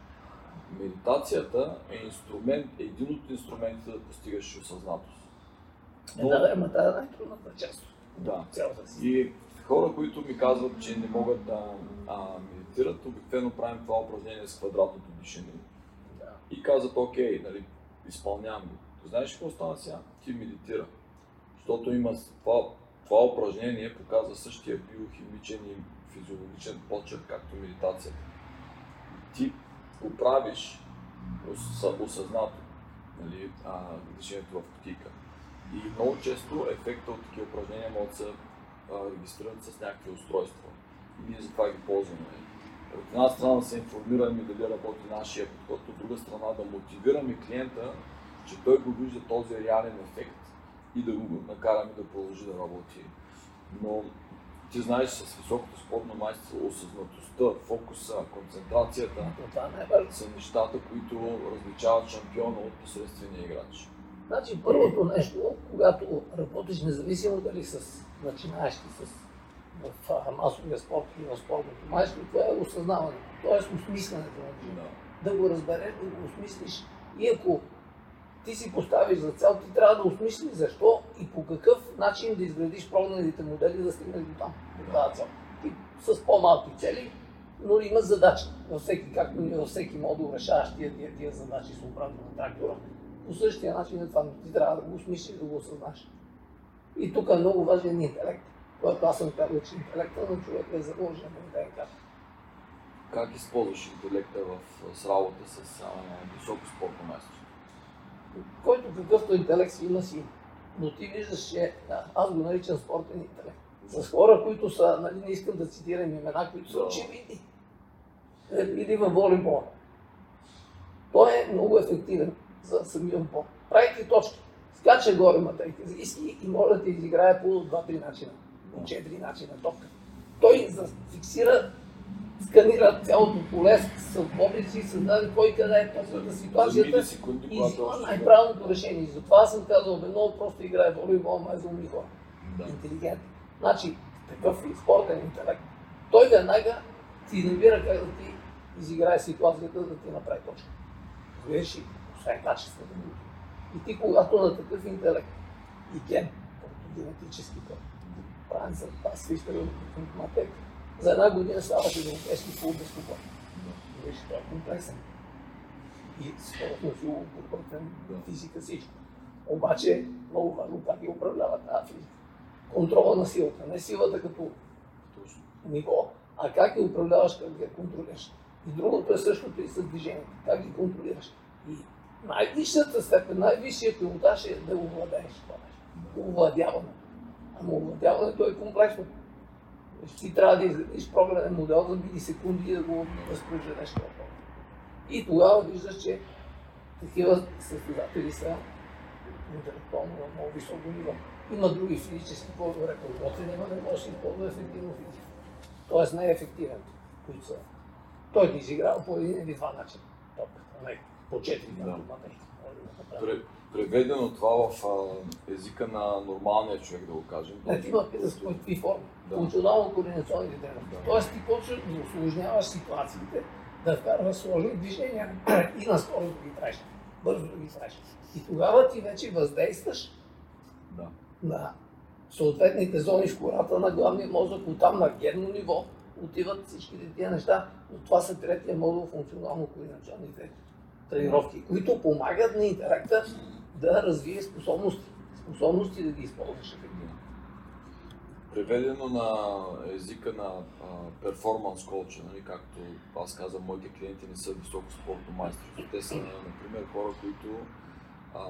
S1: Медитацията е инструмент, е един от инструментите да постигаш осъзнатост.
S2: Но... Е, да, ама тази е най-трудната част.
S1: Да. И хора, които ми казват, че не могат да а, медитират, обикновено правим това упражнение с квадратното дишане. Да. И казват, окей, нали, изпълнявам го. Знаеш какво стана сега? Ти медитира. Защото има това, това упражнение показва същия биохимичен и физиологичен почерк, както медитацията. Ти го правиш осъзнато, нали, а, движението в кутийка. И много често ефекта от такива упражнения могат да се регистрират с някакви устройства. И ние затова ги ползваме. От една страна да се информираме дали работи нашия подход, от друга страна да мотивираме клиента, че той го вижда този реален ефект и да го накараме да продължи да работи. Но ти знаеш, с високото спортно майсторство, осъзнатостта, фокуса, концентрацията
S2: това
S1: са нещата, които различават шампиона от посредствения играч.
S2: Значи първото нещо, когато работиш независимо дали с начинаещи с в масовия спорт или в спортното майсторство, това е осъзнаването, т.е. осмисленето на живота. Да го разбереш, да го осмислиш и ако ти си поставиш за цел, ти трябва да осмислиш защо и по какъв начин да изградиш програмните модели, да стигнеш до там, до тази цел. Ти с по-малки цели, но има задача. Във всеки, както във всеки модул решаваш тия, тия, тия задачи с обратно на трактора, по същия начин е това, но ти трябва да го осмислиш, да го осъзнаш. И тук е много важен интелект, който аз съм казал, че интелекта на човека е заложен в ДНК.
S1: Как използваш интелекта в, с работа с високо спортно майсторство?
S2: Който какъвто интелект си има си. Но ти виждаш, че да, аз го наричам спортен интелект. С хора, които са, нали, не искам да цитирам имена, които са очевидни. Е, или във волейбол. Той е много ефективен за самия отбор. Правите точки. Скача горе материте иски и може да изиграе по два-три начина, по четири начина топка. Той фиксира, сканира цялото поле с отборници, създаде кой къде е точната ситуацията и взима най-правилното решение. И затова съм казал, бе, много просто играе волейбол, май за умни хора. Да. Интелигентни. Значи, такъв и спортен интелект. Той веднага ти набира как да ти изиграе ситуацията, да ти направи точка. Виж, освен качеството му. И ти, когато на такъв интелект и ген, като генетически правен за това свища математика, за една година ставаш европейски футбол безпокоен. Виж, това е комплексен. И спортно фило, подготвен, физика, всичко. Обаче, много важно как ги управлява тази физика. Контрола на силата, не силата като ниво, а как ги управляваш, как ги контролираш. И другото е същото и с движението. Как ги контролираш. И най-висшата степен, най-висшия пилотаж е да овладееш това нещо. Овладяване. Ама овладяването е комплексно. Ти трябва да изградиш програмен модел за милисекунди и да го възпроизведеш това И тогава виждаш, че такива състезатели са интелектуално на много високо ниво. Има други физически по-добре подготвени, но не може да използва ефективно физика. Тоест не е ефективен, които са. Той ти изиграва по един или два начина. Топката, не по 4 да.
S1: Преведено това в а, езика на нормалния човек, да го кажем.
S2: Не, ти има с какви форми. Да. Функционално координационни дейности. Да. Тоест ти почваш да осложняваш ситуациите, да вкарваш сложни движения и на скорост да ги правиш. Бързо да ги правиш. И тогава ти вече въздействаш да. на съответните зони в кората на главния мозък, оттам на генно ниво отиват всичките тия неща, но това са третия модул функционално координационни дейности тренировки, които помагат на интелекта да развие способности. Способности да ги използваш ефективно.
S1: Преведено на езика на перформанс коуча, нали, както аз казвам, моите клиенти не са високо спортно майстори. Те са, например, хора, които а,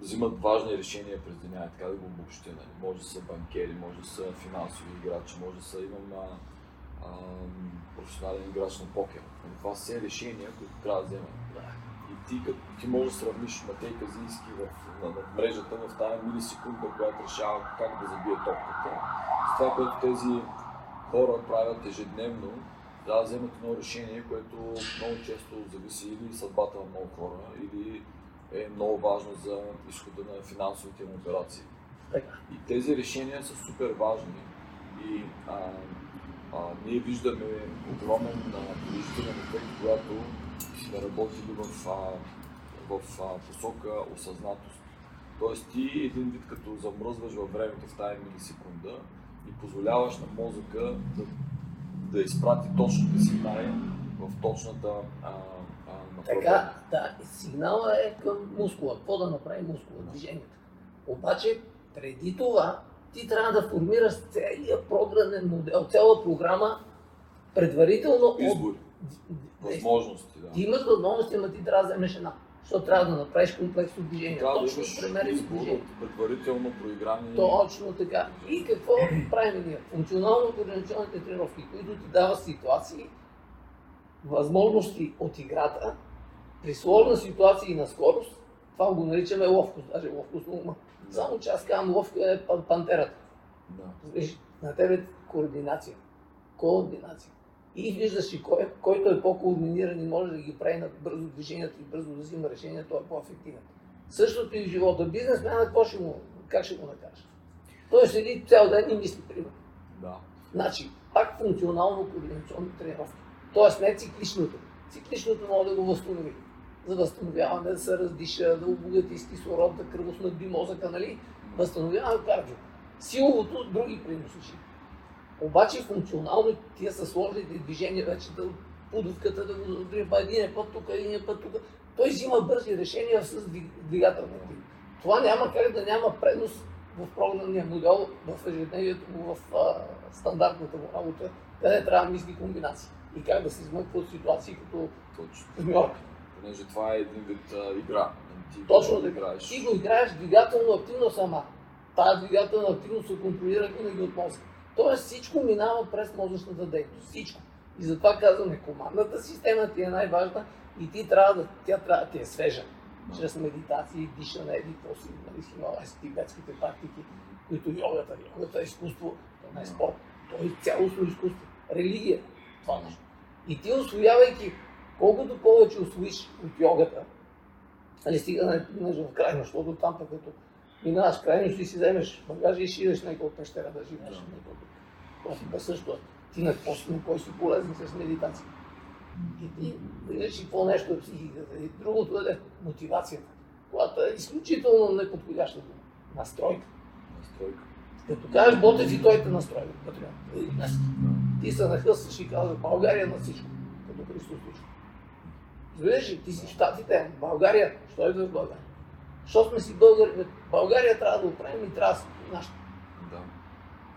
S1: взимат важни решения през деня, така да го обобщя. Нали. Може да са банкери, може да са финансови играчи, може да са имам а, а, професионален играч на покер. Нали. Това са решения, които трябва да вземат. И ти, като, ти можеш да сравниш Матей Казински в, на, на мрежата в тази милисекунда, която решава как да забие топката. С това, което тези хора правят ежедневно, трябва да вземат едно решение, което много често зависи или съдбата на много хора, или е много важно за изхода на финансовите им операции. И тези решения са супер важни и а, а, ние виждаме огромен положителен ефект, когато сме работили в, а, в а, посока осъзнатост. Тоест ти един вид като замръзваш във времето в тази милисекунда и позволяваш на мозъка да, да изпрати точните сигнали в точната а, а,
S2: Така, да, сигнала е към мускула. Какво да направи мускула? Движението. Обаче, преди това, ти трябва да формираш целият програмен модел, цяла програма предварително
S1: Избори. Възможности, да.
S2: Ти имаш възможности, но ти трябва да вземеш една. Защото трябва да направиш комплексно движение.
S1: Трябва да
S2: Точно с
S1: избор
S2: движение.
S1: предварително проиграни.
S2: Точно така. И какво правим ние? Функционално-координационните тренировки, които ти дават ситуации, възможности от играта, при сложна ситуация и на скорост, това го наричаме ловкост, даже ловкост на ума. Само че аз казвам ловка е пан- пантерата.
S1: Да.
S2: Виж, на тебе координация. Координация. И виждаш, че кой, който е по-координиран и може да ги прави на бързо движението и бързо да взима решения, той е по-ефективен. Същото и в живота. Бизнесмена, какво ще му, как ще го накажеш? Той седи цял ден и мисли, примерно.
S1: да.
S2: Значи, пак функционално координационни тренировки. Тоест не цикличното. Цикличното може да го възстанови. За възстановяване, да се раздиша, да обогати с кислород, да кръвоснабди мозъка, нали? Възстановяване кардио. Силовото други приноси. Обаче функционално тия са сложните движения вече да пудовката да го задри па един е път тук, един е път тук. Той взима бързи решения с двиг- двигателна активност. Това няма как да няма предност в програмния модел, в ежедневието му, в а, стандартната му работа, къде трябва да мисли комбинации и как да се измъква от ситуации като змиорка.
S1: Понеже това е един вид а, игра. Ти
S2: Точно
S1: да играеш.
S2: Ти го играеш двигателно активно сама. Тая двигателна активност се контролира винаги от мозъка. Тоест всичко минава през мозъчната дейност. Всичко. И затова казваме, командната система ти е най-важна и ти трябва да, тя трябва да ти е свежа. Чрез медитации, дишане, еди, какво си, нали, хималайски, тибетските практики, които йогата, йогата е изкуство, то не е спорт, то е цялостно изкуство, религия, това нещо. И ти освоявайки, колкото повече освоиш от йогата, нали, стига да не минеш в крайност, защото там пък като минаваш крайност и си вземеш багажа и си идеш някаква пещера да живееш.
S1: Да.
S2: Бе също. Ти на на кой си полезен с медитация. И ти виждаш и какво нещо е психиката. И другото е мотивацията, която е изключително неподходяща дума. Настройка.
S1: Настройка.
S2: Като кажеш Ботев и той те настройва. Патриот. И днес. Ти се нахъсваш и казваш България на всичко. Като Христос всичко. Разбираш ли, ти си в Штатите, България, що идва в България? Що сме си българи? бе? България трябва да оправим и трябва да нашата.
S1: Да.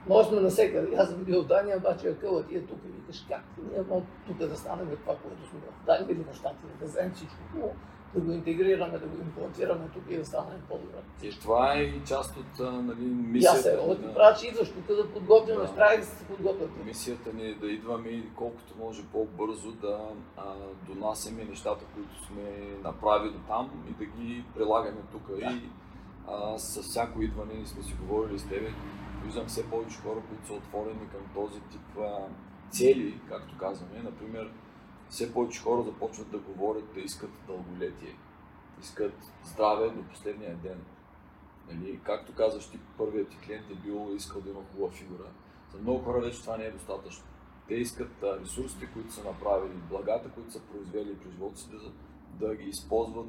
S2: Може сме навсекъде. Аз съм бил в Дания, обаче акъла ти е тук и викаш как ние можем тук да станем това, което сме в Дания или в Штатите, да вземем всичко да го интегрираме, да го имплантираме тук и да станем по-добре.
S1: И това е и част от нали,
S2: И аз се
S1: мисията.
S2: да правя, че идваш тук да подготвяме,
S1: Да.
S2: справи да се подготвят.
S1: Мисията ни е да идваме и колкото може по-бързо да а, донасяме нещата, които сме направили там и да ги прилагаме тук.
S2: Да.
S1: И а, с всяко идване, сме си говорили с тебе, виждам все повече хора, които са отворени към този тип а, цели, както казваме. Например, все повече хора започват да говорят да искат дълголетие, искат здраве до последния ден. Нали, както казваш, ти първият ти клиент е бил искал да има хубава фигура. За много хора вече това не е достатъчно. Те искат ресурсите, които са направили, благата, които са произвели при живота си, да, да ги използват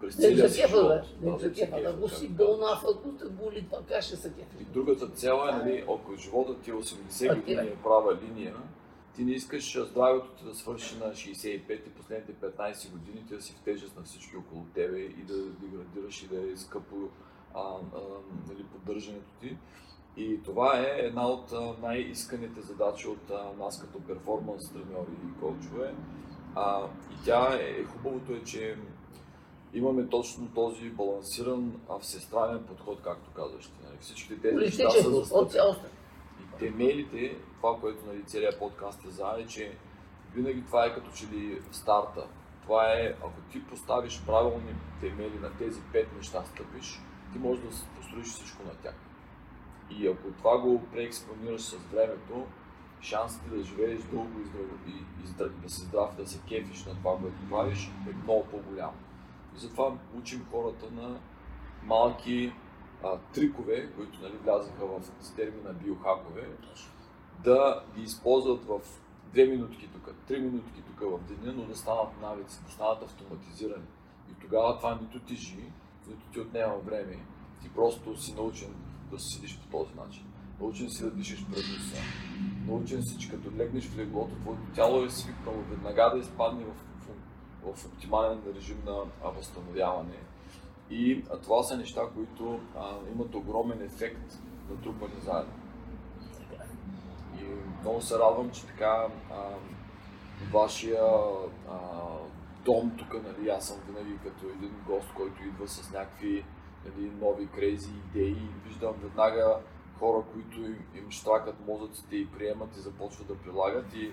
S1: през целия си
S2: кефа,
S1: живот. Да,
S2: се кефа. Да
S1: кефа,
S2: го си
S1: казваш.
S2: ако те боли, това как ще се кефи?
S1: И другата цел е, нали, ако живота ти е 80
S2: А,
S1: години е права линия, ти не искаш а, здравето ти да свърши на 65 и последните 15 години ти да си в тежест на всички около тебе и да деградираш и да е скъпо а, а, нали, поддържането ти. И това е една от най-исканите задачи от а, нас като перформанс треньори и коучове. А, и тя е, хубавото е, че имаме точно този балансиран, всестранен подход, както казваш. Нали? Всичките тези неща са
S2: за
S1: И темелите, това, което нали, целият подкаст е за, е, че винаги това е като че ли старта. Това е, ако ти поставиш правилни темели на тези пет неща, стъпиш, ти можеш да построиш всичко на тях. И ако това го преекспонираш с времето, шансите да живееш дълго и, здраво, и, и, и да си здрав, да се кефиш на това, което правиш, е много по-голям. И затова учим хората на малки а, трикове, които нали, влязаха в термина биохакове, да ги използват в две минутки тук, три минутки тук в деня, но да станат навици, да станат автоматизирани. И тогава това нито ти жи, нито ти отнема време. Ти просто си научен да седиш по този начин. Научен си да дишаш през носа. Научен си, че като легнеш в леглото, твоето тяло е свикнало веднага да изпадне в, в, в оптимален режим на възстановяване. И а, това са неща, които а, имат огромен ефект на трупане заедно. Много се радвам, че така а, вашия а, дом тук, нали, аз съм винаги като един гост, който идва с някакви нали, нови крейзи идеи виждам веднага хора, които им, им штракат мозъците и приемат и започват да прилагат. И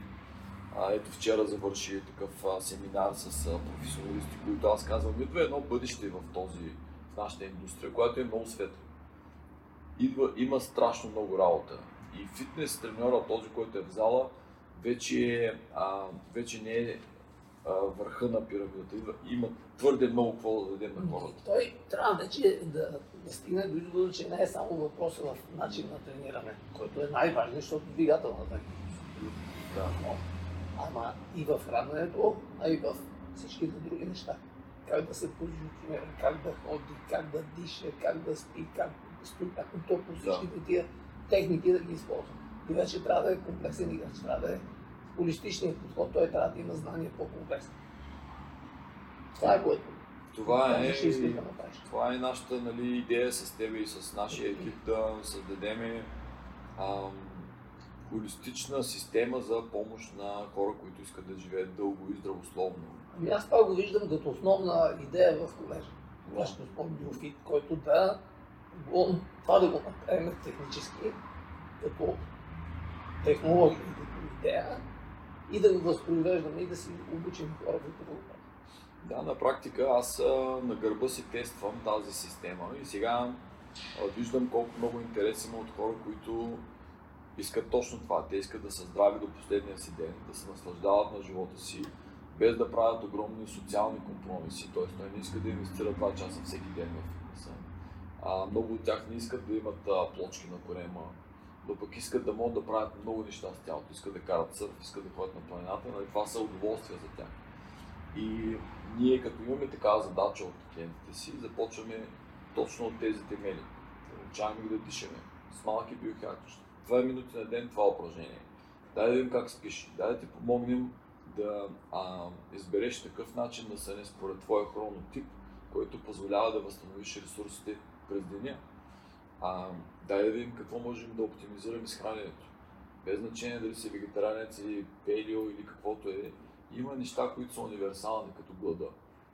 S1: а, ето вчера завърши такъв а, семинар с а, професионалисти, които аз казвам, идва едно бъдеще в този, в нашата индустрия, която е много светла. Идва, има страшно много работа. И фитнес треньора, този, който е в зала, вече, а, вече не е върха на пирамидата. Има твърде много какво да дадем на хората.
S2: Той трябва вече да, да стигне до извода, че не е само въпроса в начин на трениране, който е най-важен, защото двигателната да. Ама и в храненето, а и в всичките други неща. Как да се позиционира, как да ходи, как да диша, как да спи, как да стои, как точно всичките да. тия техники да ги използва. И вече трябва да е комплексен играч, трябва да е холистичния подход, той трябва да има знания по-комплексно. Това е което.
S1: Това е, да това е нашата нали, идея с теб и с нашия екип да създадем холистична система за помощ на хора, които искат да живеят дълго и здравословно.
S2: Ами аз това го виждам като основна идея в колежа. Нашето спорт биофит, който да го, това да го направим технически, като технология и като идея, и да го възпроизвеждаме и да си обучим хора, които го.
S1: Да, на практика аз на гърба си тествам тази система и сега виждам колко много интерес има от хора, които искат точно това. Те искат да са здрави до последния си ден, да се наслаждават на живота си, без да правят огромни социални компромиси. Т.е. той не иска да инвестира 2 часа всеки ден в. А, много от тях не искат да имат а, плочки на корема, но пък искат да могат да правят много неща с тялото. Искат да карат сърф, искат да ходят на планината, нали? това са удоволствия за тях. И ние като имаме такава задача от клиентите си, започваме точно от тези темели. Научаваме да дишаме с малки биохакчета. 2 минути на ден това упражнение. Дай да видим как спиш. Дай да ти помогнем да а, избереш такъв начин да се не според твоя хронотип, който позволява да възстановиш ресурсите през деня. А, дай да видим какво можем да оптимизираме с храненето. Без значение дали си вегетаранец или пелио или каквото е, има неща, които са универсални, като глада.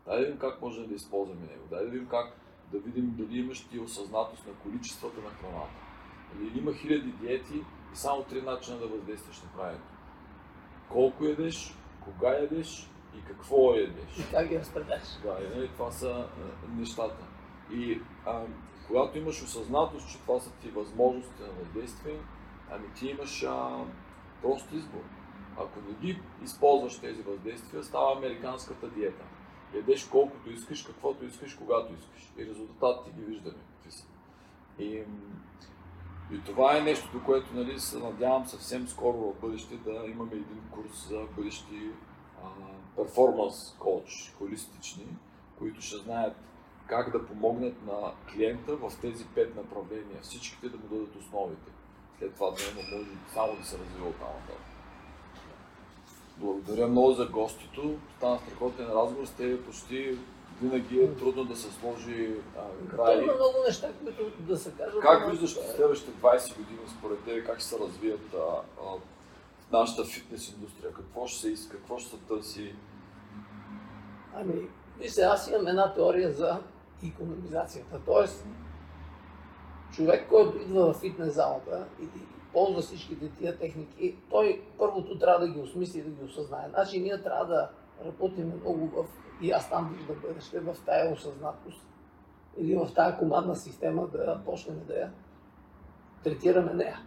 S1: Дай да видим как можем да използваме него. Дай да видим как да видим дали имаш ти осъзнатост на количествата на храната. Или има хиляди диети и само три начина да въздействаш на правенето. Колко ядеш, кога ядеш и какво ядеш.
S2: И как ги разпределяш.
S1: Да, и, нали, това са нещата. И а, когато имаш осъзнатост, че това са ти възможности на въздействие, ами ти имаш а, прост избор. Ако не ги използваш тези въздействия, става американската диета. Ядеш колкото искаш, каквото искаш, когато искаш. И резултатите ги виждаме са. И, и това е нещо, до което нали, се надявам съвсем скоро в бъдеще да имаме един курс за бъдещи перформанс коуч, холистични, които ще знаят как да помогнат на клиента в тези пет направления. Всичките да му дадат основите. След това да има може само да се развива от там. Благодаря много за гостито. Стана страхотен разговор. Сте почти винаги е трудно да се сложи а, край.
S2: Има много неща, които да се кажат.
S1: Как виждаш в следващите 20 години според тебе как ще се развият а, а, нашата фитнес индустрия? Какво ще се иска, какво ще се търси?
S2: Ами, вижте, аз имам една теория за икономизацията. Тоест, човек, който идва в фитнес залата и ползва всичките тия техники, той първото трябва да ги осмисли и да ги осъзнае. Значи ние трябва да работим много в, и аз там виждам бъдеще, в тая осъзнатост или в тая командна система да почнем да я третираме нея.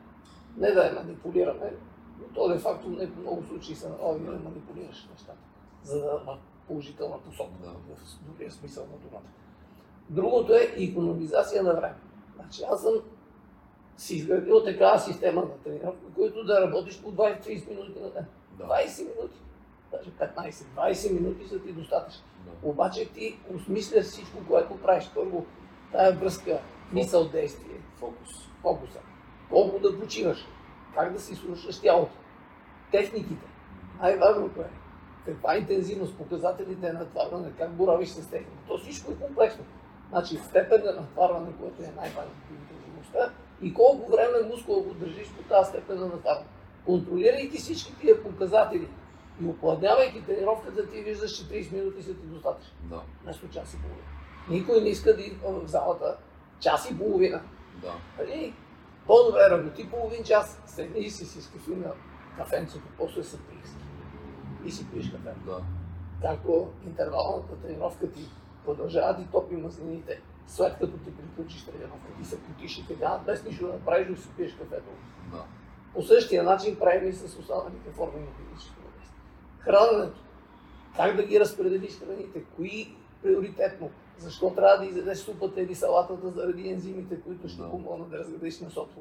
S2: Не да я манипулираме, но то де факто не в много случаи се налага да манипулираш нещата, за да в положителна посока,
S1: Да.
S2: в добрия смисъл на думата. Другото е икономизация на време. Значи аз съм си изградил такава система на тренировка, които да работиш по 20-30 минути на ден.
S1: Да.
S2: 20 минути, даже 15, 20 минути са ти достатъчни. Обаче ти осмисляш всичко, което правиш. Първо, тая връзка, мисъл, действие,
S1: Фокус.
S2: фокуса. Колко да почиваш, как да си слушаш тялото, техниките. Най-важното е каква интензивност, показателите на натварване, как боравиш с техника. То всичко е комплексно. Значи степен на натварване, което е най-важното интензивността и колко време мускула го държиш по тази степен на натварване. Контролирайки всички тия показатели и опладнявайки тренировката, ти виждаш, че 30 минути са ти достатъчни.
S1: Да.
S2: Вместо час и половина. Никой не иска да идва в залата час и половина.
S1: Да.
S2: Нали? По-добре работи половин час, седни и си си скафи на кафенцето, после се прииски. И си пиеш кафе.
S1: Да.
S2: Както интервалната тренировка ти продължава ти топи мазнините, след като ти приключиш тренировка, ти се потиш и така, без нищо да направиш, да си пиеш кафето.
S1: Да.
S2: По същия начин правим и с останалите форми на физическо въздействие. Храненето. Как да ги разпределиш храните? Кои приоритетно? Защо трябва да изядеш супата или салатата заради ензимите, които ще помогнат да разградиш месото?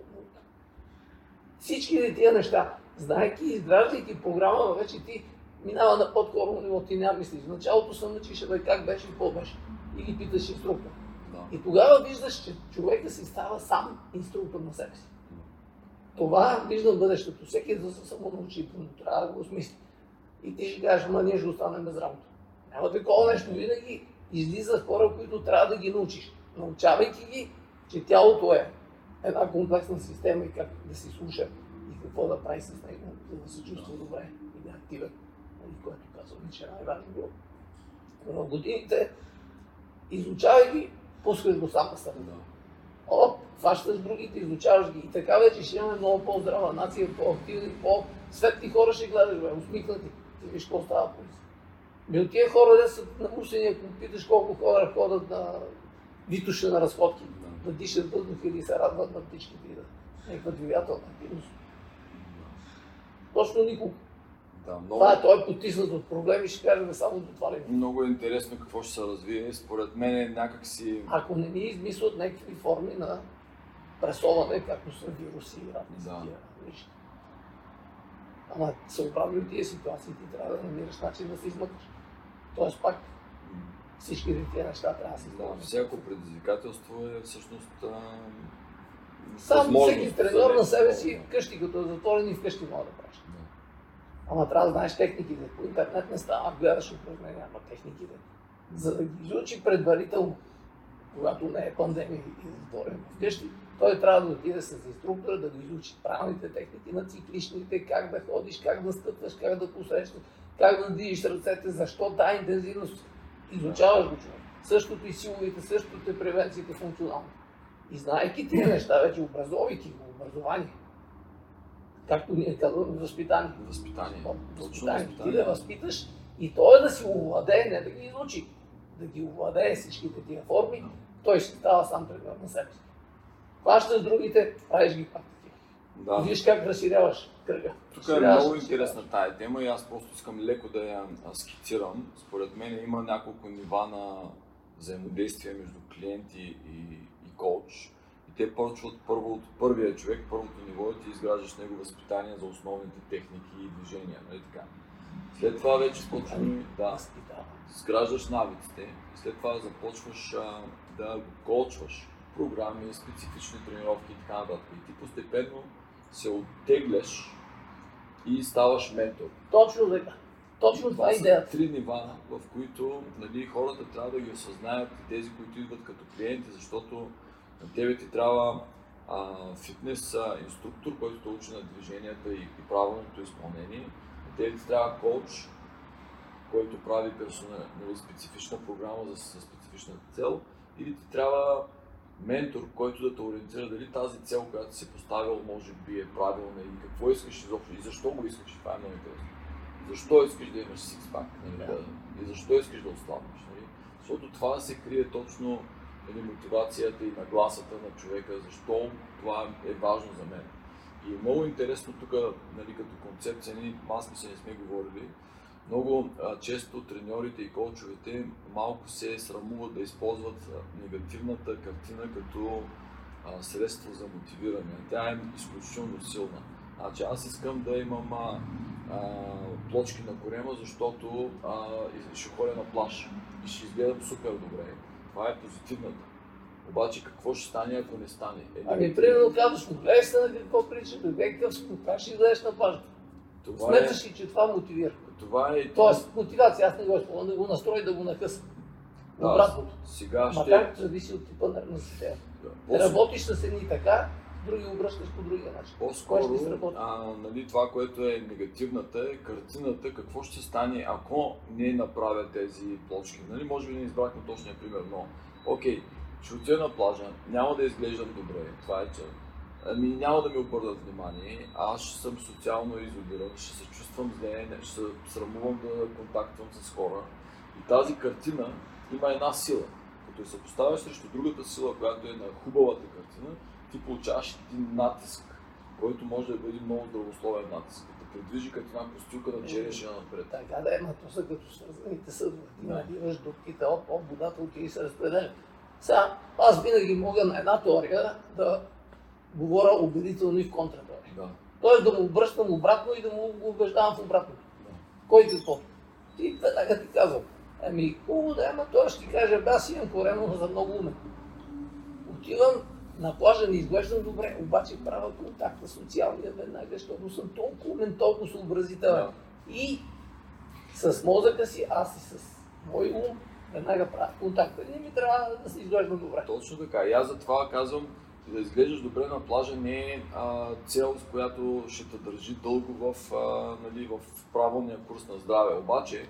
S2: Всички тия неща, знаеки, изграждайки програма, вече ти минава на по-скоро ниво, ти няма мислиш. В началото се научиш, бе, как беше и какво беше. И ги питаш инструктор.
S1: Да.
S2: И тогава виждаш, че човека си става сам инструктор на себе си. Това виждам бъдещето. Всеки да се самонаучи, но трябва да го осмисли. И ти ще кажеш, ма ние ще останем без работа. Няма такова нещо. Винаги излизат хора, които трябва да ги научиш. Научавайки ги, че тялото е една комплексна система и как да си слуша и какво да прави с него, за да се чувства добре и да е активен. Нали, което казвам, че най-важното. В годините, изучавай ги, пускаш го сам на страна.
S1: Да.
S2: Оп, фащаш другите, изучаваш ги. И така вече ще имаме много по-здрава нация, по-активни, по-светли хора ще гледаш, бе, усмихнати. Ти виж какво става по. Ми от тия хора, де са намусени, ако питаш колко хора ходят на витуша на разходки,
S1: Да.
S2: да дишат въздух или се радват на птичките и да някаква двигателна активност. Точно никога.
S1: Да, много,
S2: Това е, той е потиснат от проблеми, ще кажем само до това ниво.
S1: много е интересно какво ще се развие. Според мен е някакси...
S2: Ако не ни измислят някакви форми на пресоване, както са вируси и равни
S1: Да.
S2: тия неща. Ама съобразно и тия ситуации ти трябва да намираш начин да се измъкнеш. Тоест пак всички тия неща трябва да се
S1: Да,
S2: измъкнеш.
S1: всяко предизвикателство е всъщност а,
S2: Сам всеки треньор на себе си вкъщи, като е затворен и вкъщи може да правиш. Ама трябва да знаеш техниките. По интернет не става, гледаш упражнения, ама техниките. За да ги изучи предварително, когато не е пандемия и е затворен вкъщи, той трябва да отиде с инструктора, да го изучи правилните техники на цикличните, как да ходиш, как да стъпваш, как да посрещаш, как да движиш ръцете, защо тази интензивност. Изучаваш го човек. Същото и силовите, същото и превенциите функционално. И знаеки тези неща, вече образовайки го, образование, както ние казваме, възпитание.
S1: Възпитание.
S2: Възпитание. Ти да възпиташ и той да си овладее, не да ги изучи, да ги овладее всичките тия форми, той ще става сам треньор на себе си. Хващаш другите, правиш ги пак.
S1: Да.
S2: Виж как разширяваш кръга.
S1: Тук е много интересна тая тема и аз просто искам леко да я скицирам. Според мен има няколко нива на взаимодействие между клиенти и, и коуч. И те почват първо от първия човек, първото ниво е ти изграждаш него възпитание за основните техники и движения. Нали така? След това вече почваме да, изграждаш навиците и след това започваш а, да го коучваш. Програми, специфични тренировки и така нататък. И ти постепенно се оттегляш и ставаш ментор.
S2: Точно така. Точно това е идеята.
S1: Три нива, в които нали, хората трябва да ги осъзнаят и тези, които идват като клиенти, защото на тебе ти трябва а, фитнес а, инструктор, който те учи на движенията и, и правилното изпълнение. На тебе ти трябва коуч, който прави персона, нали, специфична програма за, за специфична цел. Или ти трябва ментор, който да те ориентира дали тази цел, която си поставил, може би е правилна и какво искаш изобщо и защо го искаш. Това е много интересно. Защо искаш да имаш сикспак? Нали, да, и защо искаш да ослабнеш? Нали? Защото това се крие точно нали, мотивацията и нагласата на човека, защо това е важно за мен. И е много интересно тук, нали, като концепция, ние аз се не сме говорили, много а, често треньорите и коучовете малко се срамуват да използват негативната картина като а, средство за мотивиране. Тя е изключително силна. Значи аз искам да имам а, а, плочки на корема, защото а, ще ходя на плаж и ще изгледам супер добре. Това е позитивната. Обаче какво ще стане, ако не стане? Е,
S2: ами, примерно казваш, гледай се на какво прилича, бе какъв как ще излезеш на плажата. Сметаш ли, че това мотивира?
S1: Това е...
S2: Тоест, мотивация, аз не го използвам, да го настрои да го накъсам. Да, Обратното.
S1: Сега ще...
S2: Макар зависи от типа на система. Да. Работиш с едни така, други обръщаш по другия начин.
S1: По-скоро, а, нали, това, което е негативната, е картината, какво ще стане, ако не направя тези плочки. Нали, може би не избрахме точния пример, но окей, ще отида на плажа, няма да изглеждам добре, това е че Ами няма да ми обърнат внимание, аз ще съм социално изолиран, ще се чувствам зле, ще се срамувам да контактвам с хора. И тази картина има една сила. Като я съпоставяш срещу другата сила, която е на хубавата картина, ти получаваш един натиск, който може да бъде много здравословен натиск. Да предвижи като една костюка на черешина напред.
S2: Така да е, но то са като свързаните съдове. Ти да. надиваш дупките, оп, оп, водата отиде и се разпределя. Сега, аз винаги мога на една теория да говоря убедително и в контратеория. Да. Тоест да му обръщам обратно и да му убеждавам в обратно. Да. Кой какво? Ти веднага ти казвам. Ами, хубаво да е, ама той ще ти каже, бе, аз имам корено за много умен. Отивам на плажа, не изглеждам добре, обаче правя контакт с социалния веднага, защото съм толкова умен, толкова съобразителен. Да. И с мозъка си, аз и с мой ум, веднага правя контакт. Не ми трябва да се изглеждам добре.
S1: Точно така. И аз затова казвам, да изглеждаш добре на плажа не е а, цел, с която ще те държи дълго в, а, нали, в правилния курс на здраве. Обаче,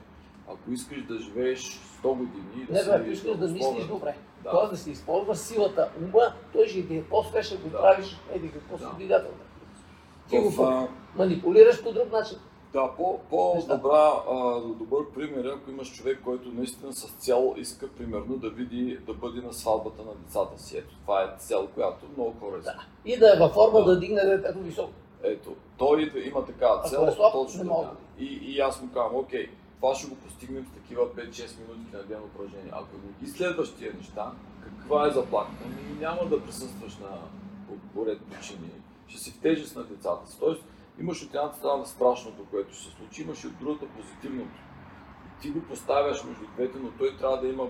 S1: ако искаш да живееш 100 години...
S2: Да не, бе, ако искаш да мислиш добре. Да. Тоест да си използваш силата ума, той ще ти е по-свеж, го да. правиш еди какво да. двигателно. Ти го манипулираш по друг начин.
S1: Да, по, по-добра, а, добър пример е, ако имаш човек, който наистина с цел иска, примерно, да види, да бъде на сватбата на децата си. Ето, това е цел, която много хора
S2: Да. И да е във форма да, да дигне детето високо.
S1: Ето, той има такава цел,
S2: е слаб, точно така.
S1: И, и аз му казвам, окей, това ще го постигнем в такива 5-6 минути на ден упражнение. Ако не ги следваш тия неща, каква е заплатата? Ами няма да присъстваш на поред причини. Ще си в тежест на децата си. Тоест, Имаш от едната страна страшното, което ще се случи, имаш и от другата позитивното. Ти го поставяш между двете, но той трябва да има.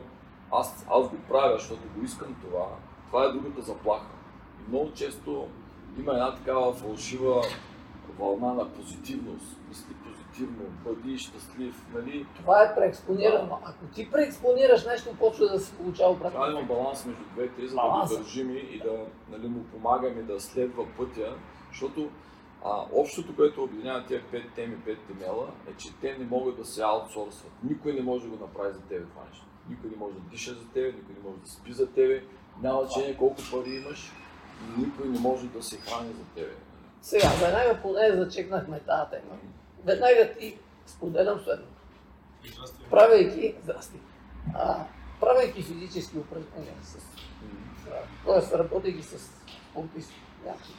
S1: Аз, аз го правя, защото го искам това. Това е другата заплаха. И много често има една такава фалшива вълна на позитивност. Мисли позитивно, бъди щастлив, нали?
S2: Това е преекспонирано. Ако ти преекспонираш нещо, почва да се получава обратно.
S1: Трябва да има баланс между двете, за да го държим и да нали, му помагаме да следва пътя, защото а, общото, което обединява тези пет теми, пет темела, е, че те не могат да се аутсорсват. Никой не може да го направи за тебе това нещо. Никой не може да диша за тебе, никой не може да спи за тебе, няма значение колко пари имаш, никой не може да се храни за тебе.
S2: Сега, веднага поне зачекнахме тази тема. Веднага ти споделям следното. Правейки, здрасти, а, правейки физически упражнения с, т.е. работейки с спортисти, някакви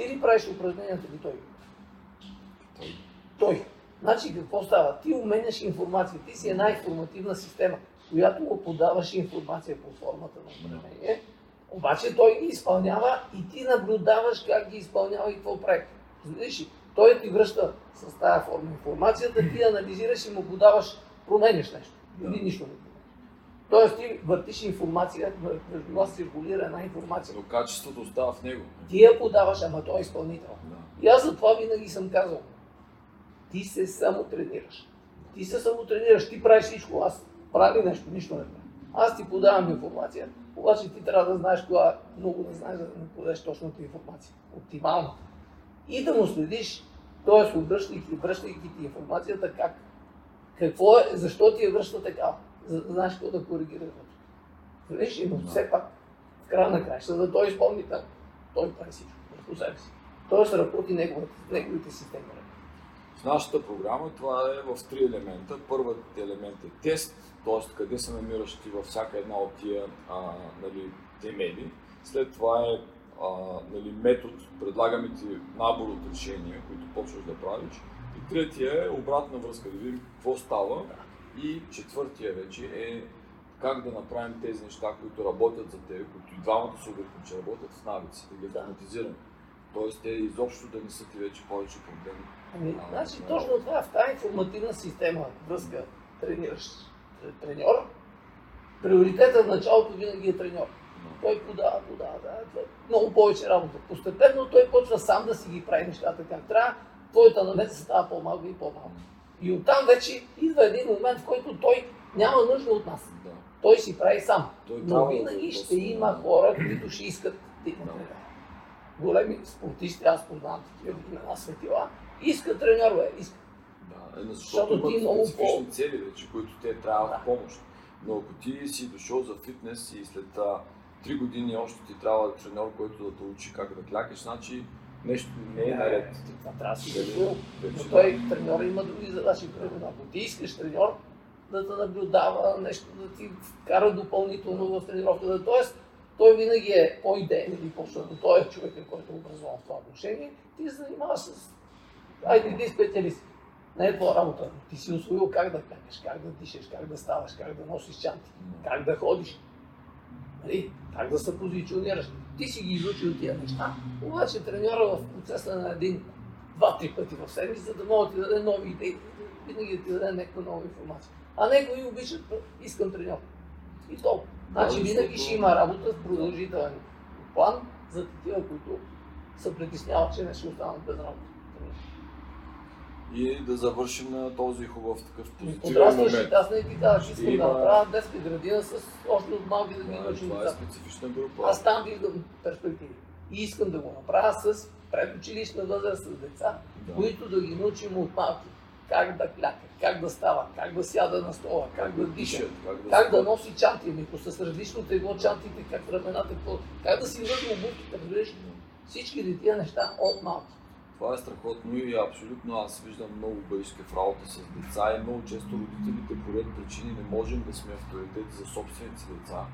S2: ти ли правиш упражненията или той?
S1: Той.
S2: Той. Значи какво става? Ти уменяш информация. Ти си една информативна система, която му подаваш информация по формата на упражнение. Обаче той ги изпълнява и ти наблюдаваш как ги изпълнява и какво прави. Знаеш ли? Той ти връща с тази форма информацията, ти анализираш и му подаваш, променяш нещо. Или нищо не Тоест ти въртиш информация, между нас циркулира една информация.
S1: Но качеството остава в него.
S2: Ти я подаваш, ама той е изпълнител. Да. И аз за това винаги съм казал. Ти се самотренираш. Ти се самотренираш, ти правиш всичко. Аз прави нещо, нищо не правя. Аз ти подавам информация, обаче ти трябва да знаеш кога, много да знаеш, за да не подадеш точната информация. Оптимално. И да му следиш, т.е. обръщайки, връщайки ти информацията как, какво е, защо ти я връща така, за да знаеш какво да коригираш. Виж, но все пак, в края на краища, да той изпълни там, той прави всичко върху себе си. Тоест работи неговите, неговите системи.
S1: В нашата програма това е в три елемента. Първият елемент е тест, т.е. къде се намираш ти във всяка една от тия а, нали, темели. След това е а, нали, метод, предлагаме ти набор от решения, които почваш да правиш. И третия е обратна връзка, да видим какво става. И четвъртия вече е как да направим тези неща, които работят за теб, които и двамата се че работят в навици, да ги автоматизираме. Тоест те изобщо да не са ти вече повече проблеми.
S2: Ами, значи точно това, в тази информативна система, връзка, трениращ треньор, приоритетът в началото винаги е треньор. Той подава, подава, да, е много повече работа. Постепенно той почва сам да си ги прави нещата как трябва, твоята намеса става по-малка и по-малка. И оттам вече идва един момент, в който той няма нужда от нас.
S1: Да.
S2: Той си прави сам.
S1: Той
S2: Но винаги
S1: да
S2: ще има хора, които ще искат да имат
S1: Да.
S2: Големи спортисти, аз познавам такива имена светила, искат треньор, бе, искат.
S1: Да, е, защото
S2: Защото ти много по-
S1: цели вече, които те трябва
S2: Да.
S1: помощ. Но ако ти си дошъл за фитнес и след три години още ти трябва треньор, който да те учи как да клякаш, значи нещо не е наред.
S2: Това трябва да си го Но той треньор има други задачи. Ако ти искаш треньор да те наблюдава, нещо да ти кара допълнително в тренировката. Тоест, той винаги е по-идеен или по-защото той е човек, който е образован в това отношение, ти се занимаваш с ти специалист. Не е твоя работа. Ти си освоил как да клякаш, как да дишаш, как да ставаш, как да носиш чанти, как да ходиш, нали? как да се позиционираш. Ти си ги изучил тия неща, обаче треньора в процеса на един, два-три пъти в седмица, за да може да ти даде нови идеи, винаги да ти даде някаква нова информация. А някои обичат, искам треньор. И толкова. Значи винаги ще има работа в продължителен план за такива, които се притесняват, че не ще останат без работа.
S1: И да завършим на този хубав такъв позитивен
S2: Подрастваш,
S1: момент.
S2: аз не ти казвам, че искам
S1: Ще
S2: да
S1: има-
S2: направя детска градина с още от малки да ги
S1: е-
S2: научим
S1: Това е специфична група.
S2: Аз там виждам перспективи. И искам да го направя с предучилищна възраст с деца,
S1: Да.
S2: които да ги научим от малки. Как да кляка, как да става, как да сяда на стола, как да диша,
S1: Дишат, как да,
S2: как да носи чанти, ами, с различно тегло чантите, как рамената, какво- как да си върши обувките, разбираш? Всички тия неща от малки.
S1: Това е страхотно и абсолютно аз виждам много бъдеще в работа с деца и много често родителите по ред причини не можем да сме авторитети за собствените деца.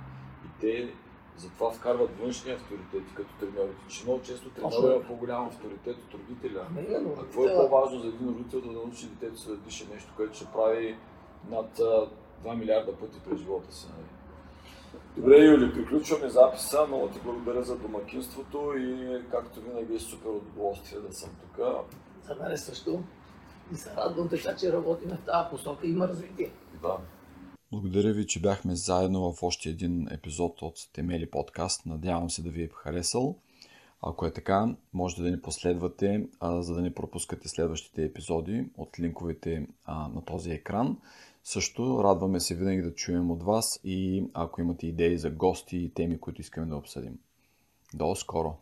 S1: И те затова вкарват външни авторитети като треньорите, че много често треньора има по-голям авторитет от родителя.
S2: Именно,
S1: А какво е по-важно за един родител да научи детето си да диша нещо, което ще прави над а, 2 милиарда пъти през живота си? Нали? Добре, Юли, приключваме записа. Много ти благодаря за домакинството и както винаги е супер удоволствие да съм тук.
S2: За мен е също. И се радвам така, че работим в тази посока. Има развитие.
S1: Да.
S3: Благодаря ви, че бяхме заедно в още един епизод от Темели подкаст. Надявам се да ви е харесал. Ако е така, можете да ни последвате, а, за да не пропускате следващите епизоди от линковете а, на този екран. Също радваме се винаги да чуем от вас и ако имате идеи за гости и теми, които искаме да обсъдим. До скоро!